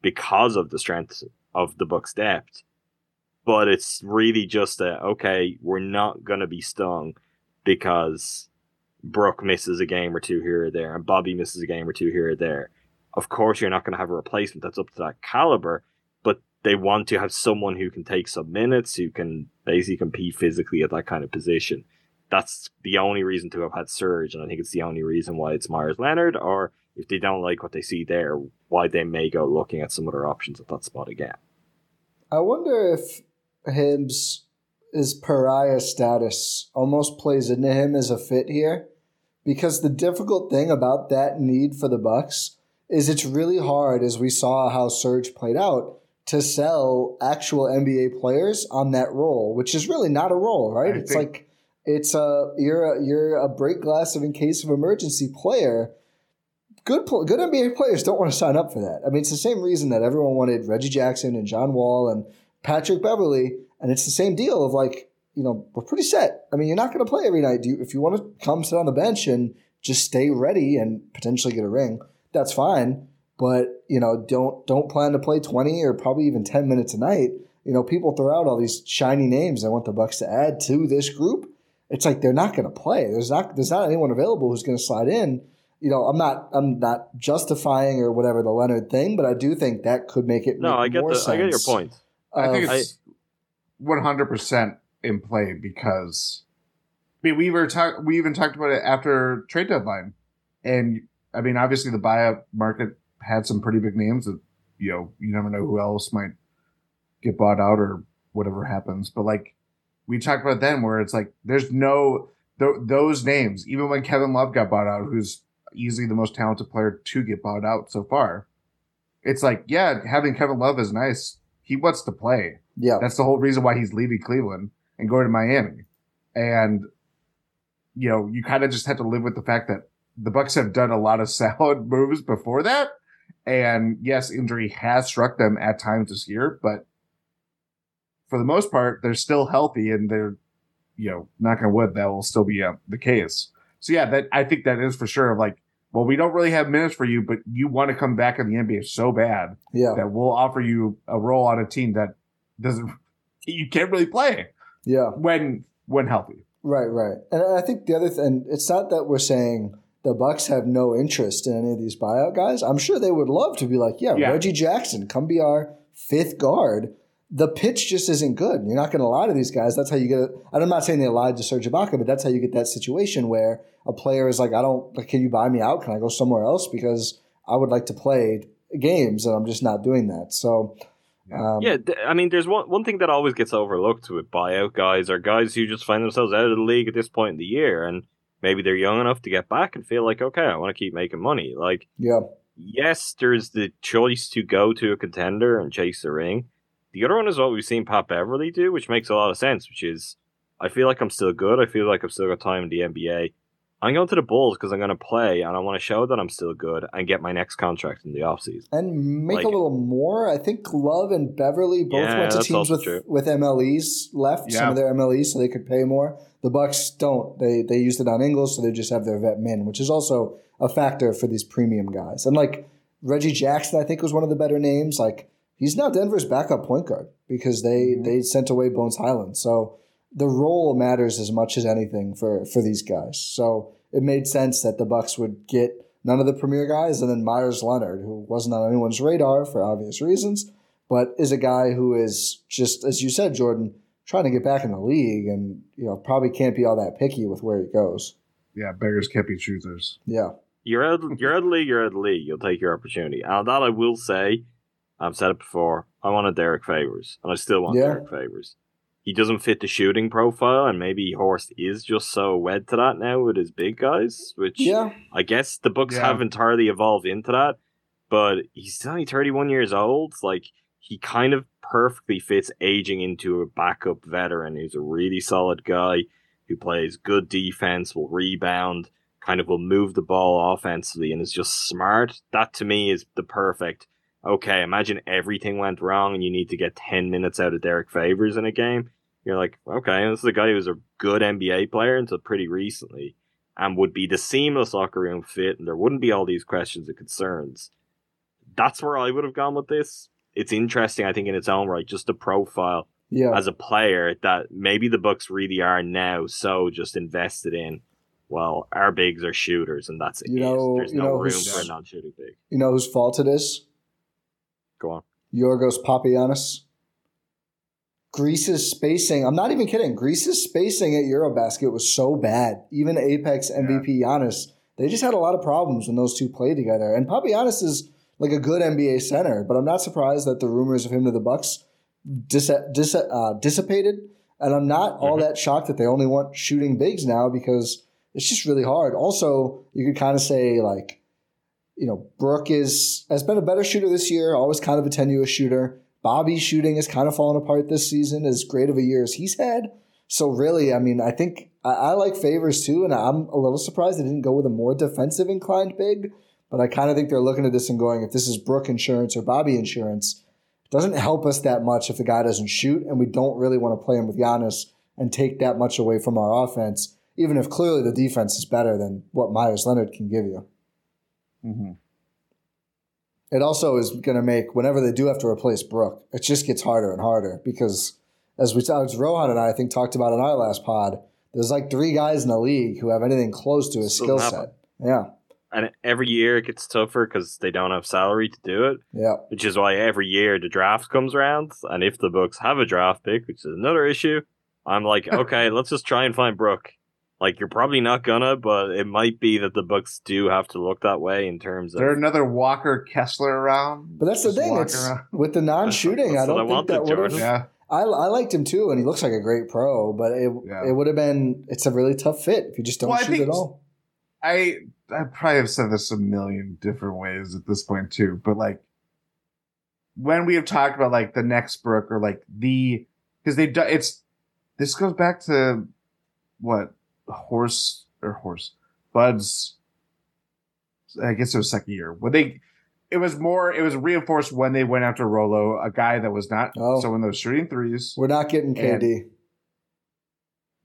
because of the strength of the Bucks depth. But it's really just a okay, we're not gonna be stung because Brook misses a game or two here or there, and Bobby misses a game or two here or there of course you're not going to have a replacement that's up to that caliber, but they want to have someone who can take some minutes, who can basically compete physically at that kind of position. That's the only reason to have had Serge, and I think it's the only reason why it's Meyers Leonard, or if they don't like what they see there, why they may go looking at some other options at that spot again. I wonder if Hibbs' his pariah status almost plays into him as a fit here, because the difficult thing about that need for the Bucks is it's really hard, as we saw how Serge played out, to sell actual NBA players on that role, which is really not a role, right? I it's think- like it's a you're a, you're a break glass of in case of emergency player. Good good NBA players don't want to sign up for that. I mean, it's the same reason that everyone wanted Reggie Jackson and John Wall and Patrick Beverley, and it's the same deal of like you know we're pretty set. I mean, you're not going to play every night. Do you, if you want to come sit on the bench and just stay ready and potentially get a ring, that's fine. But you know, don't don't plan to play 20 or probably even 10 minutes a night. You know, people throw out all these shiny names. I want the Bucks to add to this group. It's like they're not going to play. There's not there's not anyone available who's going to slide in. You know, I'm not I'm not justifying or whatever the Leonard thing, but I do think that could make it No, make I get more the I get your sense point. I think of- it's one hundred percent in play because I mean we were talk we even talked about it after trade deadline, and I mean obviously the buyout market had some pretty big names that you know you never know who else might get bought out or whatever happens, but like we talked about then where it's like there's no th- those names even when Kevin Love got bought out, who's easily the most talented player to get bought out so far. It's like, yeah, having Kevin Love is nice. He wants to play. yeah. That's the whole reason why he's leaving Cleveland and going to Miami. And you know, you kind of just have to live with the fact that the Bucks have done a lot of solid moves before that. And yes, injury has struck them at times this year, but for the most part, they're still healthy and they're, you know, knock on wood, that will still be uh, the case. So yeah, that I think that is for sure. Like, well, we don't really have minutes for you, but you want to come back in the NBA so bad yeah. that we'll offer you a role on a team that doesn't you can't really play Yeah. when when healthy. Right, right. And I think the other thing, it's not that we're saying the Bucks have no interest in any of these buyout guys. I'm sure they would love to be like, yeah, Yeah. Reggie Jackson, come be our fifth guard. The pitch just isn't good. You're not going to lie to these guys. That's how you get it. And I'm not saying they lied to Serge Ibaka, but that's how you get that situation where a player is like, I don't, like, can you buy me out? Can I go somewhere else? Because I would like to play games and I'm just not doing that. So, um, Yeah, th- I mean, there's one one thing that always gets overlooked with buyout guys are guys who just find themselves out of the league at this point in the year, and maybe they're young enough to get back and feel like, okay, I want to keep making money. Like, yeah. yes, there's the choice to go to a contender and chase the ring. The other one is what we've seen Pat Beverley do, which makes a lot of sense, which is I feel like I'm still good. I feel like I've still got time in the NBA. I'm going to the Bulls because I'm going to play and I want to show that I'm still good and get my next contract in the offseason. and make Like- a little more. I think Love and Beverley both Yeah, went to teams with true. with MLEs left yeah. some of their MLEs so they could pay more. The Bucks don't. They they used it on Ingles, so they just have their vet min, which is also a factor for these premium guys. And like Reggie Jackson, I think was one of the better names. Like he's now Denver's backup point guard because they Mhm. they sent away Bones Hyland. So the role matters as much as anything for for these guys. So it made sense that the Bucks would get none of the premier guys and then Meyers Leonard, who wasn't on anyone's radar for obvious reasons, but is a guy who is just as you said, Jordan, trying to get back in the league and you know probably can't be all that picky with where he goes. Yeah, beggars can't be choosers. Yeah. You're out, you're out of the league, you're out of the league. You'll take your opportunity. And that I will say, I've said it before, I wanted Derrick Favors, and I still want Yeah. Derrick Favors. He doesn't fit the shooting profile, and maybe Horst is just so wed to that now with his big guys, which Yeah. I guess the Bucks Yeah. have entirely evolved into that. But he's only 31 years old. Like, he kind of perfectly fits aging into a backup veteran who's a really solid guy who plays good defense, will rebound, kind of will move the ball offensively, and is just smart. That to me is the perfect. Okay, imagine everything went wrong and you need to get 10 minutes out of Derrick Favors in a game. You're like, okay, this is a guy who's a good NBA player until pretty recently and would be the seamless locker room fit, and there wouldn't be all these questions and concerns. That's where I would have gone with this. It's interesting, I think, in its own right, just the profile Yeah. as a player that maybe the Bucks really are now so just invested in. Well, our bigs are shooters, and that's it. You know- There's no know room for a non-shooting big. You know whose fault it is? Go on. Yorgos Papagiannis. Greece's spacing, I'm not even kidding. Greece's spacing at Eurobasket was so bad. Even Apex MVP Giannis, they just had a lot of problems when those two played together. And Papagiannis is like a good NBA center, but I'm not surprised that the rumors of him to the Bucks dis- dis- uh, dissipated. And I'm not all that shocked that they only want shooting bigs now because it's just really hard. Also, you could kind of say like, you know, Brook is has been a better shooter this year, always kind of a tenuous shooter. Bobby's shooting has kind of fallen apart this season, as great of a year as he's had. So really, I mean, I think I, I like favors too, and I'm a little surprised they didn't go with a more defensive inclined big. But I kind of think they're looking at this and going, if this is Brook insurance or Bobby insurance, it doesn't help us that much if the guy doesn't shoot, and we don't really want to play him with Giannis and take that much away from our offense, even if clearly the defense is better than what Meyers Leonard can give you. Mm-hmm. It also is going to make whenever they do have to replace Brook, it just gets harder and harder because as we as Rohan and I, I think talked about in our last pod, there's like three guys in the league who have anything close to his skill set. Yeah, And every year it gets tougher because they don't have salary to do it, yeah, which is why every year the draft comes around. And if the Bucks have a draft pick, which is another issue, I'm like, okay, let's just try and find Brook. Like you're probably not gonna, but it might be that the Bucks do have to look that way in terms Is there another Walker Kessler around? but that's the thing. It's around? with the non-shooting. That's I don't I think that wanted, would have. Yeah. I, I liked him too, and he looks like a great pro. But it Yeah. it would have been. It's a really tough fit if you just don't Well, shoot at all. I I probably have said this a million different ways at this point too, but like when we have talked about like the next Buck or like the because they do it's this goes back to what Horst or Horst buds. I guess it was second year when they. It was more. It was reinforced when they went after Rolo, a guy that was not Oh. someone that was shooting threes. We're not getting KD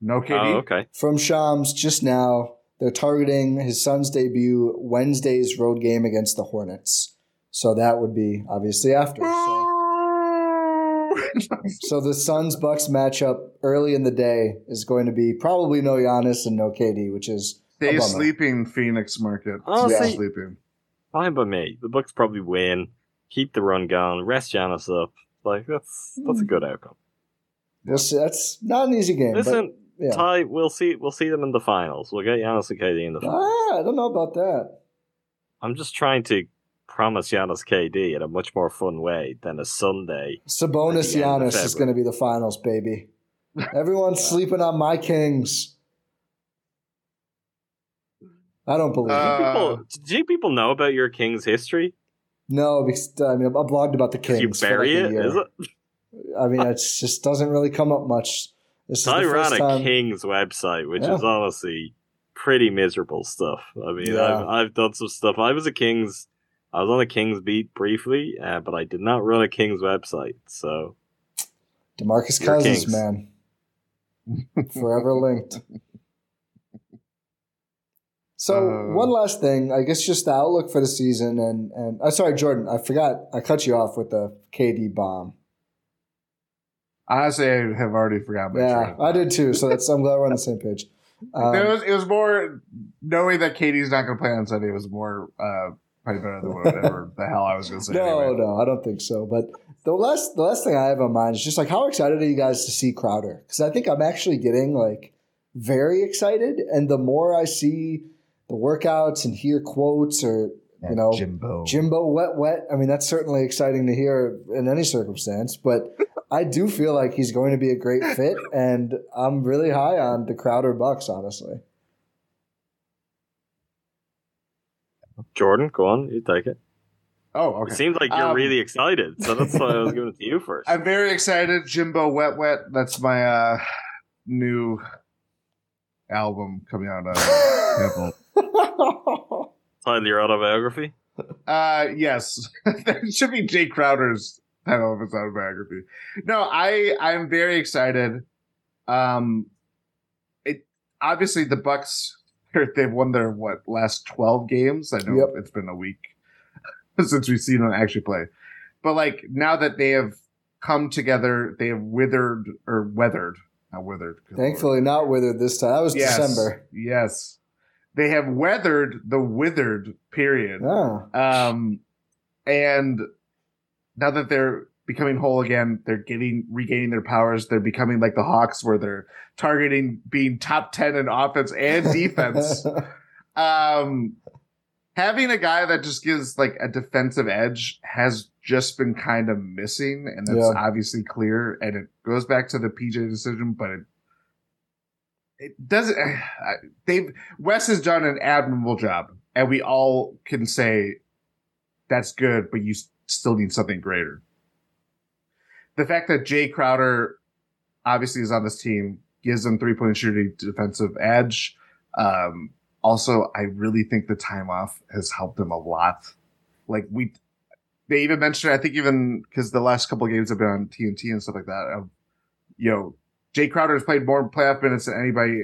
No KD. Oh, okay. from Shams just now. They're targeting his Suns debut Wednesday's road game against the Hornets. So that would be obviously after. So, so the Suns Bucks matchup early in the day is going to be probably no Giannis and no KD, which is Stay a sleeping, Phoenix market. Oh, Stay see- sleeping. Fine by me. The Bucks probably win. Keep the run going. Rest Giannis up. Like that's that's a good outcome. That's, that's not an easy game. Listen, but, yeah. Ty, we'll see we'll see them in the finals. We'll get Giannis and KD in the finals. Ah, I don't know about that. I'm just trying to promise Giannis KD in a much more fun way than a Sunday. Sabonis At the end of Giannis is going to be the finals, baby. Everyone's sleeping on my Kings. I don't believe it. Uh, people, do people know about your Kings history? No, because I mean, I blogged about the Kings. you for bury like a it, year. is it? I mean, it just doesn't really come up much. This is Ty the ran first a time. Kings website, which Yeah. is honestly pretty miserable stuff. I mean, Yeah. I've, I've done some stuff. I was a Kings, I was on a Kings beat briefly, uh, but I did not run a Kings website. So Demarcus Your Cousins, Kings. man, forever linked. So Uh, one last thing, I guess, just the outlook for the season, and and uh, sorry, Jordan, I forgot, I cut you off with the KD bomb. Honestly, I have already forgotten. my Yeah, I did too. So that's I'm glad we're on the same page. Um, it was it was more knowing that KD's not going to play on Sunday It was more uh, probably better than whatever the hell I was going to say. no, anyway. no, I don't think so. But the last the last thing I have on mind is just like how excited are you guys to see Crowder? Because I think I'm actually getting like very excited, and the more I see the workouts and hear quotes or you know Jimbo. Jimbo wet wet. I mean, that's certainly exciting to hear in any circumstance, but I do feel like he's going to be a great fit, and I'm really high on the Crowder Bucks, honestly. Jordan, go on, you take it. Oh, okay. It seems like you're Um, really excited, so that's why I was giving it to you first. I'm very excited. Jimbo Wet Wet. That's my uh, new album coming out. Uh, Title your autobiography. uh yes, that should be Jae Crowder's title of his autobiography. No, I I'm very excited. Um, it obviously the Bucks they've won their what last twelve games. I know Yep. it's been a week since we've seen them actually play, but like now that they have come together, they have withered or weathered, not withered. good lord. Thankfully, not withered this time. That was Yes. December. Yes. They have weathered the withered period. Ah, Um, and now that they're becoming whole again, they're getting regaining their powers. They're becoming like the Hawks, where they're targeting being top ten in offense and defense. um, having a guy that just gives like a defensive edge has just been kind of missing, and that's Yeah. obviously clear. And it goes back to the PJ decision, but it it doesn't. They've Wes has done an admirable job, and we all can say that's good, but you still need something greater. The fact that Jae Crowder obviously is on this team gives them three point shooting defensive edge. Um, also, I really think the time off has helped them a lot. Like we, they even mentioned, I think even because the last couple of games have been on TNT and stuff like that. Of, you know, Jae Crowder has played more playoff minutes than anybody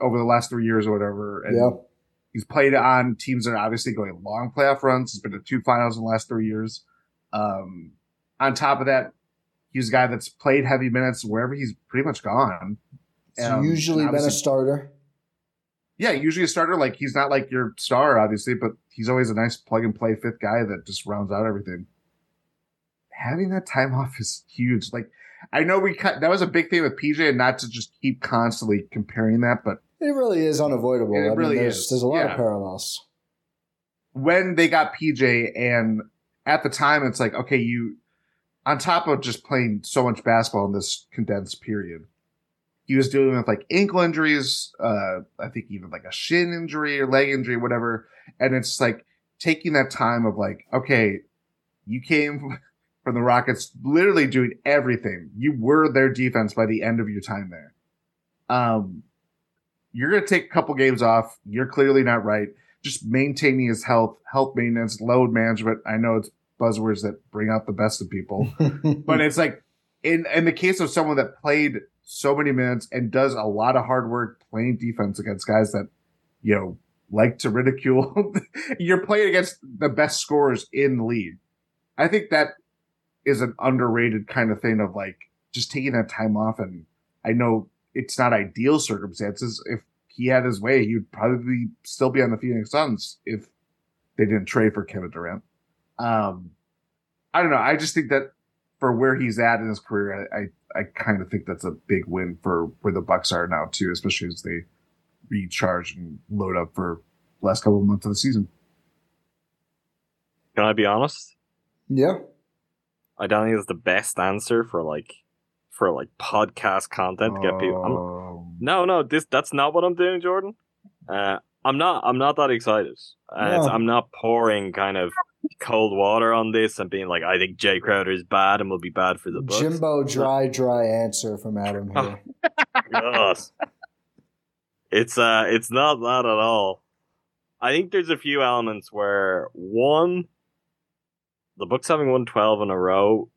over the last three years or whatever. And yeah. He's played on teams that are obviously going long playoff runs. He's been to two finals in the last three years. Um, on top of that, he's a guy that's played heavy minutes wherever he's pretty much gone. It's Um, usually been a starter. Yeah, usually a starter. Like he's not like your star, obviously, but he's always a nice plug and play fifth guy that just rounds out everything. Having that time off is huge. Like I know we cut that was a big thing with PJ, and not to just keep constantly comparing that, but It really is unavoidable. It I mean, really there's, is. There's a lot Yeah. of parallels. when they got PJ and at the time it's like, okay, you on top of just playing so much basketball in this condensed period, he was dealing with like ankle injuries, uh, I think even like a shin injury or leg injury, whatever. And it's like taking that time of like, okay, you came from the Rockets literally doing everything. You were their defense by the end of your time there. Um, you're going to take a couple games off. You're clearly not right just maintaining his health, health maintenance, load management. I know it's buzzwords that bring out the best of people, but it's like in in the case of someone that played so many minutes and does a lot of hard work playing defense against guys that you know like to ridicule. You're playing against the best scorers in the league. I think that is an underrated kind of thing of like just taking that time off. And I know it's not ideal circumstances. If he had his way, he would probably still be on the Phoenix Suns if they didn't trade for Kevin Durant. Um, I don't know. I just think that for where he's at in his career, I I, I kind of think that's a big win for where the Bucks are now too, especially as they recharge and load up for last couple of months of the season. Can I be honest? Yeah. I don't think it's the best answer for like for like podcast content to get people. I'm, Um, no, no, this that's not what I'm doing, Jordan. Uh, I'm not. I'm not that excited. Uh, No. I'm not pouring kind of cold water on this and being like, I think Jae Crowder is bad and will be bad for the Bucks. Jimbo dry, dry answer from Adam here. God. It's uh it's not that at all. I think there's a few elements where one the Bucks having won twelve in a row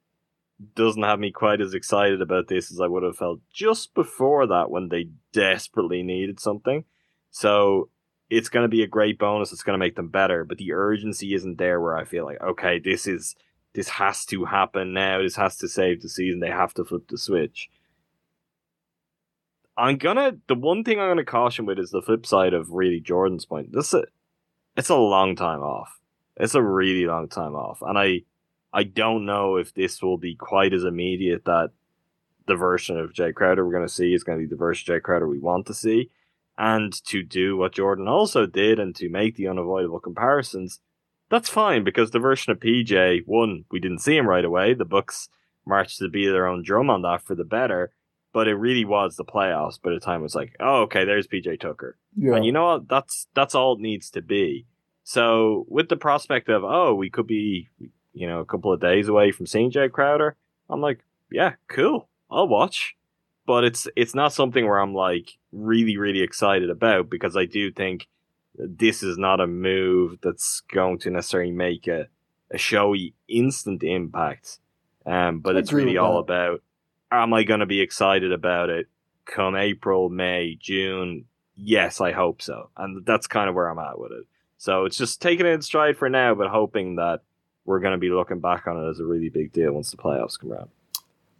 doesn't have me quite as excited about this as I would have felt just before that when they desperately needed something. So it's going to be a great bonus. It's going to make them better, but the urgency isn't there where I feel like, okay, this is this has to happen now. This has to save the season. They have to flip the switch. I'm gonna. The one thing I'm gonna caution with is the flip side of really Jordan's point. This is, it's a long time off. It's a really long time off, and I, I don't know if this will be quite as immediate that the version of Jae Crowder we're gonna see is gonna be the version of Jae Crowder we want to see, and to do what Jordan also did and to make the unavoidable comparisons. That's fine because the version of PJ, one, we didn't see him right away. The Bucks marched to beat their own drum on that for the better but it really was the playoffs by the time it was like, oh, okay, there's PJ Tucker. Yeah. And you know what? That's that's all it needs to be. So with the prospect of, oh, we could be, you know, a couple of days away from seeing Jae Crowder, I'm like, yeah, cool. I'll watch. But it's it's not something where I'm like really, really excited about because I do think this is not a move that's going to necessarily make a, a showy instant impact. Um, but I it's really all that. about am I going to be excited about it come April, May, June? Yes, I hope so. And that's kind of where I'm at with it. So it's just taking it in stride for now, but hoping that we're going to be looking back on it as a really big deal once the playoffs come around.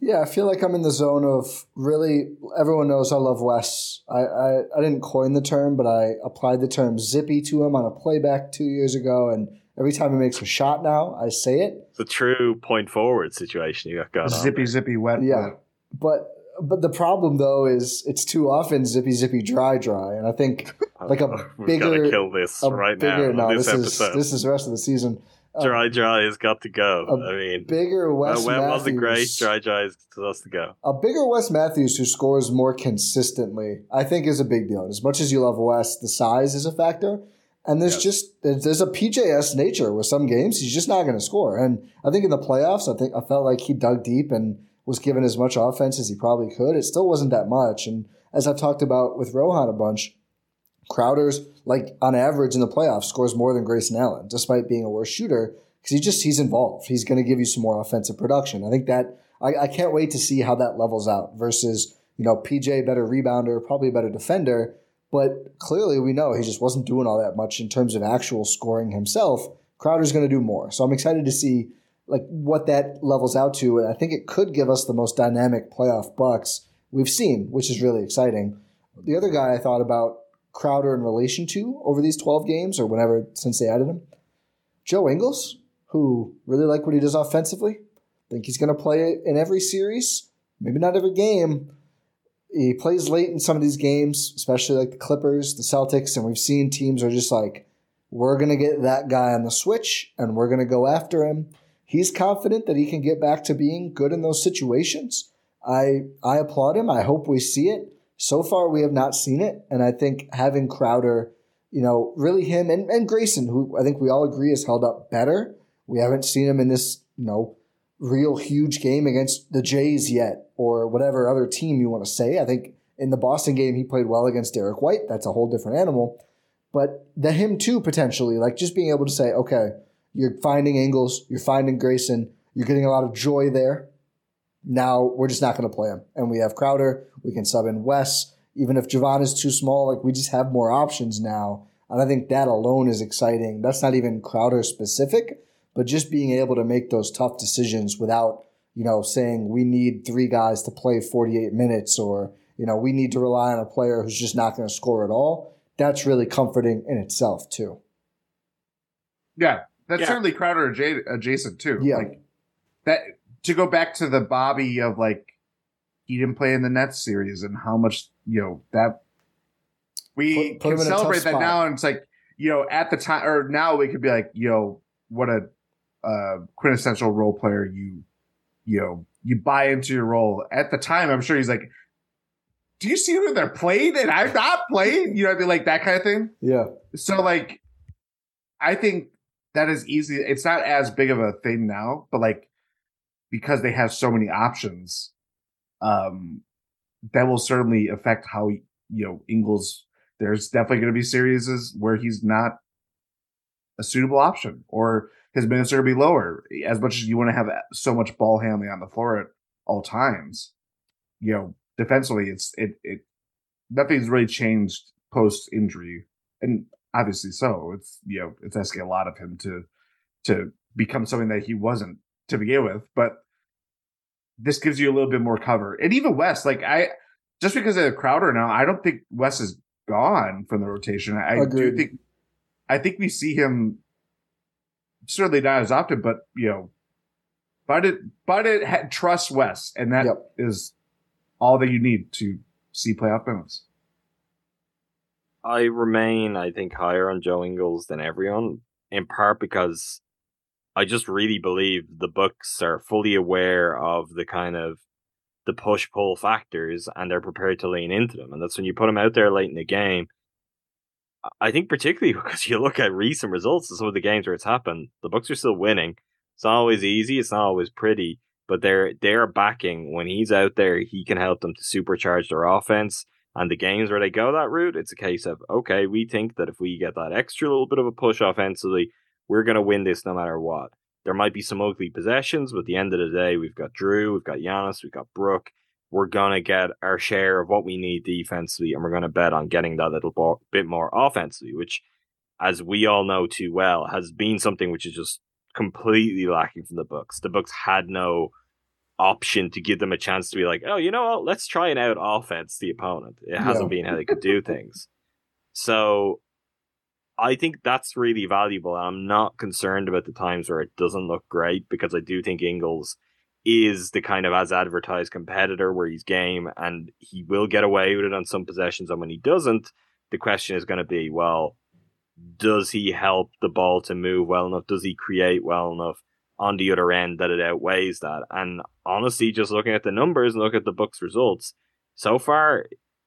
Yeah, I feel like I'm in the zone of really. Everyone knows I love Wes. I, I, I didn't coin the term, but I applied the term zippy to him on a playback two years ago, and every time he makes a shot now, I say it. It's a true point forward situation you got going on. zippy, zippy, wet. Yeah. wet. But but the problem though is it's too often zippy zippy dry dry, and I think like a We've bigger- kill this a right bigger now. no this, this episode. is this is the rest of the season. Dry, dry has got to go. I mean, bigger Wes uh, wet wasn't great. Matthews- Dry, dry has to go. A bigger Wes Matthews who scores more consistently, I think, is a big deal. As much as you love Wes, the size is a factor. And there's Yes. just there's there's a PJS nature with some games he's just not going to score. And I think in the playoffs, I think I felt like he dug deep and was given as much offense as he probably could. It still wasn't that much. And as I've talked about with Rohan a bunch, Crowder's like on average in the playoffs scores more than Grayson Allen, despite being a worse shooter, because he just he's involved. He's going to give you some more offensive production. I think that I, I can't wait to see how that levels out versus you know PJ better rebounder, probably a better defender, but clearly we know he just wasn't doing all that much in terms of actual scoring himself. Crowder's going to do more, so I'm excited to see like what that levels out to, and I think it could give us the most dynamic playoff Bucks we've seen, which is really exciting. The other guy I thought about Crowder in relation to over these 12 games or whenever since they added him, Joe Ingles, who really like what he does offensively. Think he's going to play in every series, maybe not every game. He plays late in some of these games, especially like the Clippers, the Celtics, and we've seen teams are just like, we're going to get that guy on the switch and we're going to go after him. He's confident that he can get back to being good in those situations. I I applaud him. I hope we see it. So far, we have not seen it, and I think having Crowder, you know, really him and, and Grayson, who I think we all agree has held up better. We haven't seen him in this, you know, real huge game against the Jays yet, or whatever other team you want to say. I think in the Boston game he played well against Derrick White. That's a whole different animal. But the him too potentially, like just being able to say, okay, you're finding Ingles, you're finding Grayson, you're getting a lot of joy there. Now we're just not going to play him, and we have Crowder. We can sub in Wes, even if Jevon is too small. Like we just have more options now, and I think that alone is exciting. That's not even Crowder specific, but just being able to make those tough decisions without you know saying we need three guys to play 48 minutes or you know we need to rely on a player who's just not going to score at all. That's really comforting in itself too. Yeah, that's Yeah. certainly Crowder adjacent too. Yeah. Like that to go back to the Bobby of like he didn't play in the Nets series and how much you know that we Put- put can in a tough celebrate that spot. now, and it's like you know at the time or now we could be like yo what a uh, quintessential role player you you know you buy into your role at the time. I'm sure he's like. Do you see who they're playing and I'm not playing? You know, what I mean, like that kind of thing Yeah. so like i think that is easy it's not as big of a thing now but like because they have so many options um that will certainly affect how you know ingles there's definitely going to be series where he's not a suitable option or his minutes are going to be lower as much as you want to have so much ball handling on the floor at all times you know defensively it's it it nothing's really changed post injury and obviously so. It's you know it's asking a lot of him to to become something that he wasn't to begin with, but this gives you a little bit more cover. And even Wes, like I just because of the Crowder now, I don't think Wes is gone from the rotation. I do think I think we see him certainly not as often, but you know, but it but it ha- trust Wes, and that is Yep. all that you need to see playoff minutes. I remain, I think, higher on Joe Ingles than everyone, in part because I just really believe the Bucks are fully aware of the kind of the push pull factors and they're prepared to lean into them. And that's when you put them out there late in the game. I think particularly because you look at recent results of some of the games where it's happened, the Bucks are still winning. It's not always easy, it's not always pretty, but they're they're backing when he's out there, he can help them to supercharge their offense. And the games where they go that route, it's a case of okay, we think that if we get that extra little bit of a push offensively, we're gonna win this no matter what. There might be some ugly possessions, but at the end of the day, we've got Jrue, we've got Giannis, we've got Brook. We're gonna get our share of what we need defensively, and we're gonna bet on getting that little bo- bit more offensively, which, as we all know too well, has been something which is just completely lacking from the Bucks. The Bucks had no option to give them a chance to be like, oh, you know what? Let's try and out offense the opponent. It hasn't been how they could do things. So I think that's really valuable. I'm not concerned about the times where it doesn't look great because I do think Ingles is the kind of as advertised competitor where he's game and he will get away with it on some possessions. And when he doesn't, the question is going to be, well, does he help the ball to move well enough? Does he create well enough on the other end that it outweighs that? And honestly, just looking at the numbers and look at the Buck's results, so far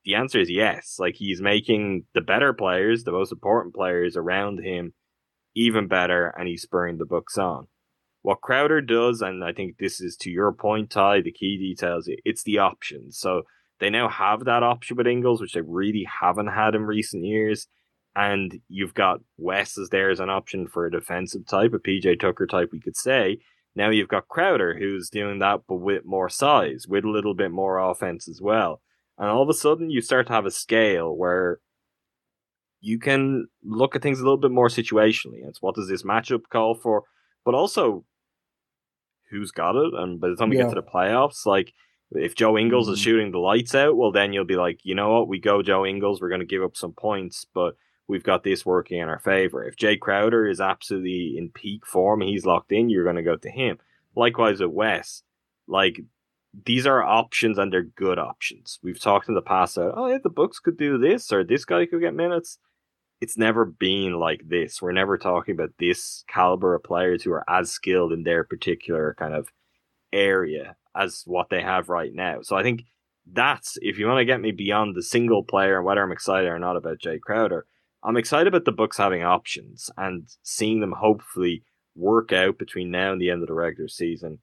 the answer is yes. Like he's making the better players, the most important players around him, even better, and he's spurring the Bucks on. What Crowder does, and I think this is to your point, Ty, the key details, it's the options. So they now have that option with Ingles, which they really haven't had in recent years. And you've got Wes as there as an option for a defensive type, a PJ Tucker type, we could say. Now you've got Crowder, who's doing that, but with more size, with a little bit more offense as well. And all of a sudden, you start to have a scale where you can look at things a little bit more situationally. It's what does this matchup call for, but also who's got it. And by the time we Yeah. get to the playoffs, like if Joe Ingles is Mhm. shooting the lights out, well, then you'll be like, you know what, we go Joe Ingles, we're going to give up some points, but we've got this working in our favor. If Jae Crowder is absolutely in peak form, he's locked in, you're going to go to him. Likewise with Wes, like these are options and they're good options. We've talked in the past about, oh yeah, the Bucks could do this or this guy could get minutes. It's never been like this. We're never talking about this caliber of players who are as skilled in their particular kind of area as what they have right now. So I think that's if you want to get me beyond the single player and whether I'm excited or not about Jae Crowder, I'm excited about the Bucks having options and seeing them hopefully work out between now and the end of the regular season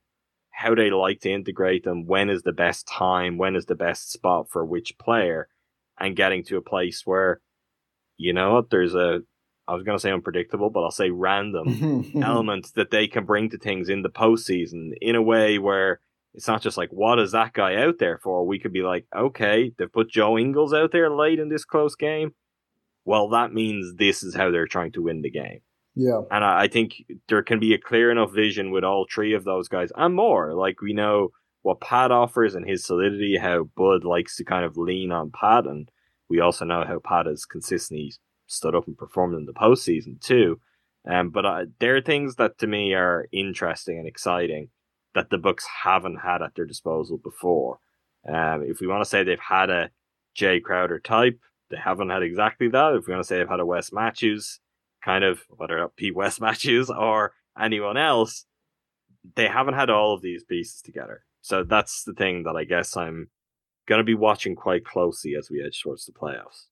how they like to integrate them, when is the best time, when is the best spot for which player, and getting to a place where, you know what, there's a, I was going to say unpredictable, but I'll say random element that they can bring to things in the postseason in a way where it's not just like, what is that guy out there for? We could be like, okay, they've put Joe Ingles out there late in this close game. Well, that means this is how they're trying to win the game. Yeah. And I, I think there can be a clear enough vision with all three of those guys and more. Like we know what Pat offers and his solidity, how Bud likes to kind of lean on Pat, and we also know how Pat has consistently stood up and performed in the postseason too. Um, but uh, there are things that to me are interesting and exciting. that the Bucks haven't had at their disposal before. Um, if we want to say they've had a Jae Crowder type, they haven't had exactly that. If we want to say they've had a Wes Matthews, kind of whether Pete West Matthews or anyone else, they haven't had all of these pieces together. So that's the thing that I guess I'm going to be watching quite closely as we edge towards the playoffs.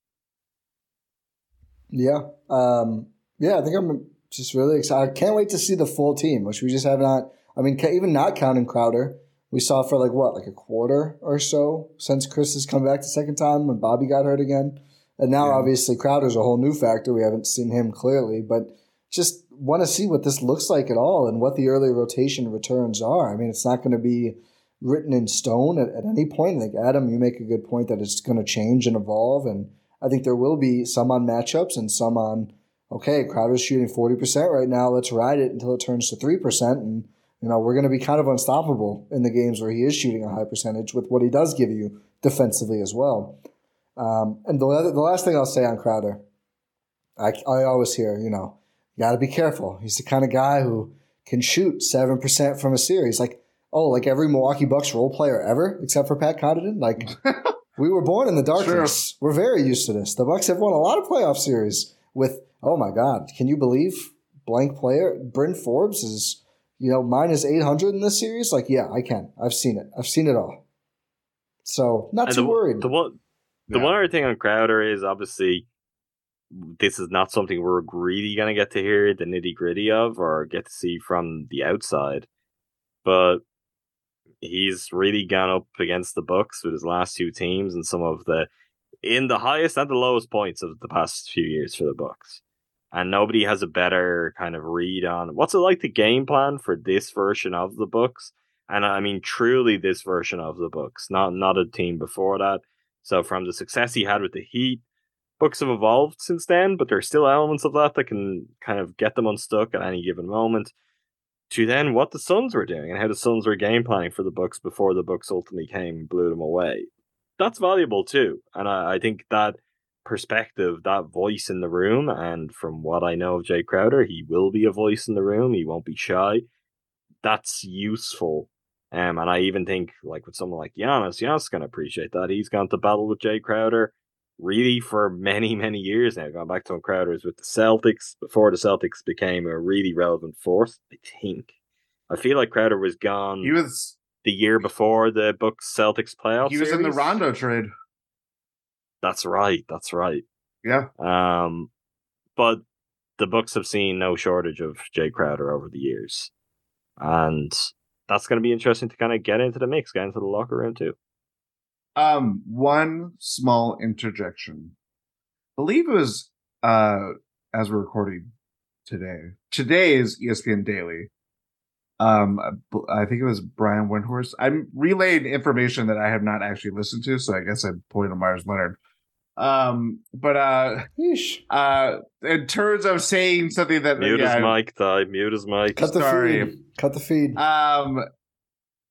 Yeah. Um, yeah, I think I'm just really excited. I can't wait to see the full team, which we just have not. I mean, even not counting Crowder, we saw for like what, like a quarter or so since Khris has come back the second time when Bobby got hurt again. And now, yeah. obviously, Crowder's a whole new factor. We haven't seen him clearly, but just want to see what this looks like at all and what the early rotation returns are. I mean, it's not going to be written in stone at, at any point. Like Adam, you make a good point that it's going to change and evolve, and I think there will be some on matchups and some on. Okay, Crowder's shooting forty percent right now. Let's ride it until it turns to three percent, and you know we're going to be kind of unstoppable in the games where he is shooting a high percentage with what he does give you defensively as well. Um, and the, the last thing I'll say on Crowder, I, I always hear, you know, you got to be careful. He's the kind of guy who can shoot 7% from a series. Like, oh, like every Milwaukee Bucks role player ever, except for Pat Connaughton. Like, we were born in the darkness. Sure. We're very used to this. The Bucks have won a lot of playoff series with, oh my God, can you believe blank player? Bryn Forbes is, you know, minus 800 in this series? Like, yeah, I can. I've seen it. I've seen it all. So, not and too the, worried. The one, the yeah. one other thing on Crowder is obviously this is not something we're really going to get to hear the nitty gritty of or get to see from the outside. But he's really gone up against the Bucks with his last two teams and some of the in the highest and the lowest points of the past few years for the Bucks. And nobody has a better kind of read on what's it like the game plan for this version of the Bucks. And I mean truly this version of the Bucks, not not a team before that. So from the success he had with the Heat, Bucks have evolved since then, but there are still elements of that that can kind of get them unstuck at any given moment. To then what the Suns were doing and how the Suns were game planning for the Bucks before the Bucks ultimately came and blew them away. That's valuable too, and I, I think that perspective, that voice in the room, and from what I know of Jae Crowder, he will be a voice in the room. He won't be shy. That's useful um, and I even think, like with someone like Giannis, Giannis is going to appreciate that. He's gone to battle with Jae Crowder really for many, many years now. Going back to when Crowder was with the Celtics before the Celtics became a really relevant force. I think. I feel like Crowder was gone. He was the year before the Bucks Celtics playoffs. He was series. in the Rondo trade. That's right. That's right. Yeah. Um, but the Bucks have seen no shortage of Jae Crowder over the years, and that's going to be interesting to kind of get into the mix, get into the locker room too. Um, one small interjection. I believe it was uh as we're recording today. Today is ESPN Daily. Um, I think it was Brian Windhorst. I'm relaying information that I have not actually listened to, so I guess I'm pulling a Meyers Leonard. Um, but uh, uh, in terms of saying something that mute yeah, his mic, Ty. Mute his mic. Cut the Sorry. feed. Cut the feed. Um,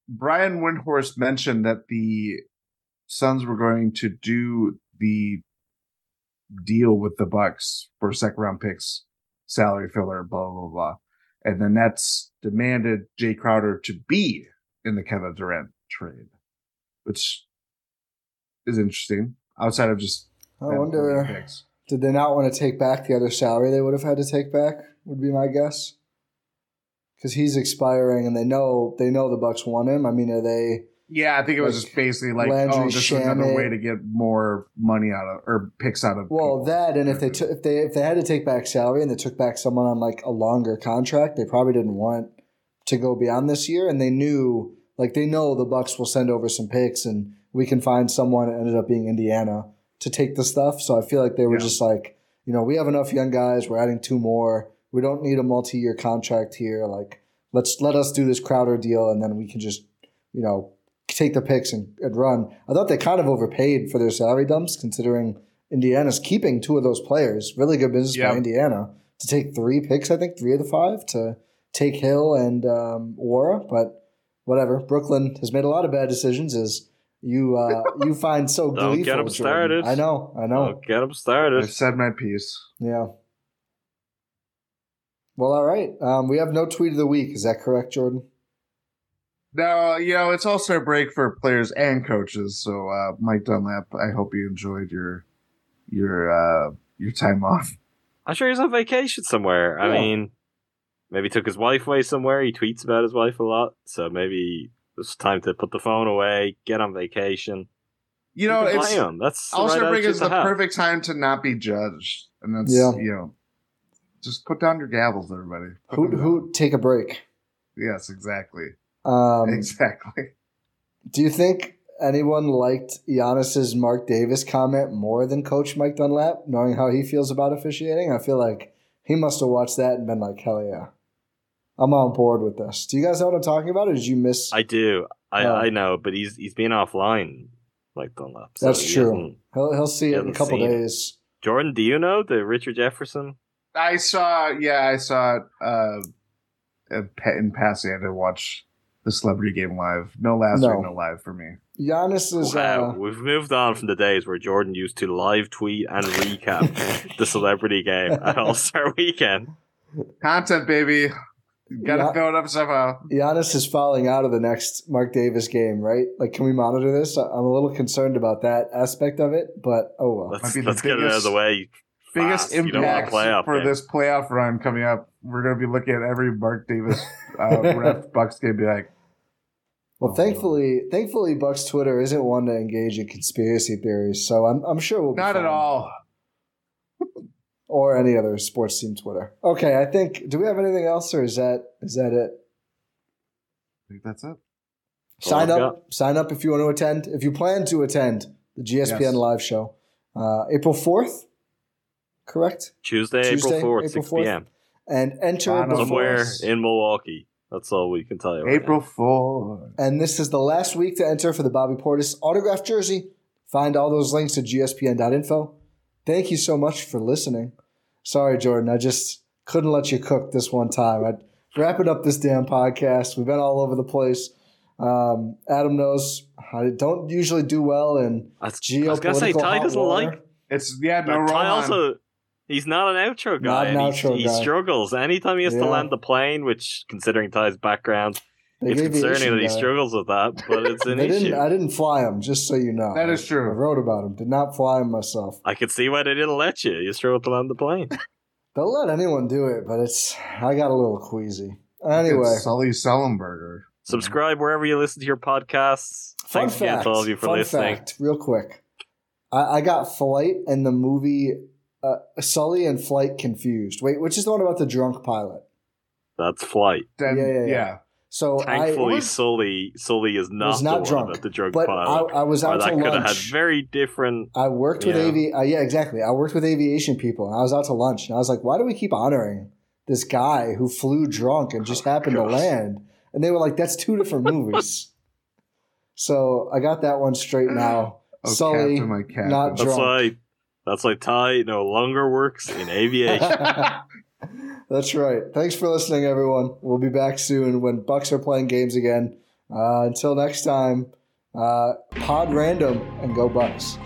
Brian Windhorst mentioned that the Suns were going to do the deal with the Bucks for second round picks, salary filler, blah blah blah, and the Nets demanded Jae Crowder to be in the Kevin Durant trade, which is interesting. Outside of just I wonder, did they not want to take back the other salary they would have had to take back? Would be my guess. Because he's expiring, and they know they know the Bucks want him. I mean, are they? Yeah, I think it was like just basically like, oh, Landry oh, is another way to get more money out of or picks out of. Well, people. that and if they took if they if they had to take back salary and they took back someone on like a longer contract, they probably didn't want to go beyond this year, and they knew like they know the Bucks will send over some picks, and we can find someone. It ended up being Indiana to take the stuff. So I feel like they were yeah. just like, you know, we have enough young guys. We're adding two more. We don't need a multi-year contract here. Like, let's let us do this Crowder deal, and then we can just, you know, take the picks and, and run. I thought they kind of overpaid for their salary dumps, considering Indiana's keeping two of those players. Really good business by Indiana to take three picks. I think three of the five to take Hill and um, Nwora, but whatever. Brooklyn has made a lot of bad decisions. Is you uh, you find so Don't gleeful. get them started. I know, I know. Don't get them started. I said my piece. Yeah. Well, all right. Um, we have no tweet of the week. Is that correct, Jordan? No, you know, it's also a break for players and coaches. So, uh, Mike Dunlap, I hope you enjoyed your your uh, your time off. I'm sure he's on vacation somewhere. I mean, maybe took his wife away somewhere. He tweets about his wife a lot, so maybe it's time to put the phone away, get on vacation. You know, can it's blame him. That's the also right bring is the have. perfect time to not be judged, and that's Yeah. you know, just put down your gavels, everybody. Put Who who take a break? Yes, exactly, Um, exactly. do you think anyone liked Giannis's Mark Davis comment more than Coach Mike Dunlap, knowing how he feels about officiating? I feel like he must have watched that and been like, "Hell yeah, I'm on board with this." Do you guys know what I'm talking about, or did you miss? I do. I, Oh. I know, but he's he's been offline like Dunlap. so That's he true. He'll he'll see it in a couple seen it. days. Jordan, do you know the Richard Jefferson? I saw, yeah, I saw it uh, in pa- in passing. I didn't watch the celebrity game live. No last No. no live for me. Giannis is. Wow, Uh, we've moved on from the days where Jordan used to live tweet and recap the celebrity game at All Star Weekend. Content, baby. Gotta Yeah. throw it up somehow. Giannis is falling out of the next Mark Davis game, right? Like, can we monitor this? I- I'm a little concerned about that aspect of it, but oh well. Let's, be let's get it out of the way. Biggest fast. You don't want a impact playoff for game. this playoff run coming up. We're gonna be looking at every Mark Davis uh, ref Bucks game. Be like, Well, Oh, thankfully, thankfully, Buck's Twitter isn't one to engage in conspiracy theories, so I'm, I'm sure we'll be not at all. or any other sports team Twitter. Okay, I think. Do we have anything else, or is that is that it? I think that's it. Sign I've up. Sign up if you want to attend. If you plan to attend the GSPN Yes. live show, uh, April fourth, correct? Tuesday, Tuesday, April 4th, 6 4th. p.m. And enter before Somewhere us. in Milwaukee. That's all we can tell you. Right April now. Fool. And this is the last week to enter for the Bobby Portis autographed jersey. Find all those links at gspn.info. Thank you so much for listening. Sorry, Jordan, I just couldn't let you cook this one time. I'd wrapping up this damn podcast. We've been all over the place. Um, Adam knows I don't usually do well in I was, I was gonna say Ty hot doesn't water. like. It's yeah, no But Roman. Ty also. He's not an outro Not guy. an outro he guy. struggles anytime he has Yeah. to land the plane. Which, considering Ty's background, Big it's concerning that he guy. struggles with that. But it's an They issue. didn't, I didn't fly him, just so you know. That is true. I wrote about him. Did not fly him myself. I could see why they didn't let you. You struggled to land the plane. They'll let anyone do it, but it's I got a little queasy. It's Anyway, Sully Sullenberger. Subscribe wherever you listen to your podcasts. fun Thanks again to all of you for fun listening. fact, real quick. I, I got Flight and the movie uh, Sully and Flight confused. Wait, which is the one about the drunk pilot? That's flight. Then, Yeah, yeah, yeah, yeah. So Thankfully, I, Sully Sully is not, Was not the one drunk, the drug but I, pilot. I was or out that to could have had lunch. very different. I worked with Yeah. avi. Uh, yeah, exactly. I worked with aviation people, and I was out to lunch, and I was like, "Why do we keep honoring this guy who flew drunk and just happened gosh. to land?" And they were like, "That's two different movies." so I got that one straight now. Oh, Sully, Captain, my captain. not That's drunk. why. That's why Ty no longer works in aviation. That's right. Thanks for listening, everyone. We'll be back soon when Bucks are playing games again. Uh, until next time, uh, pod random and go Bucks.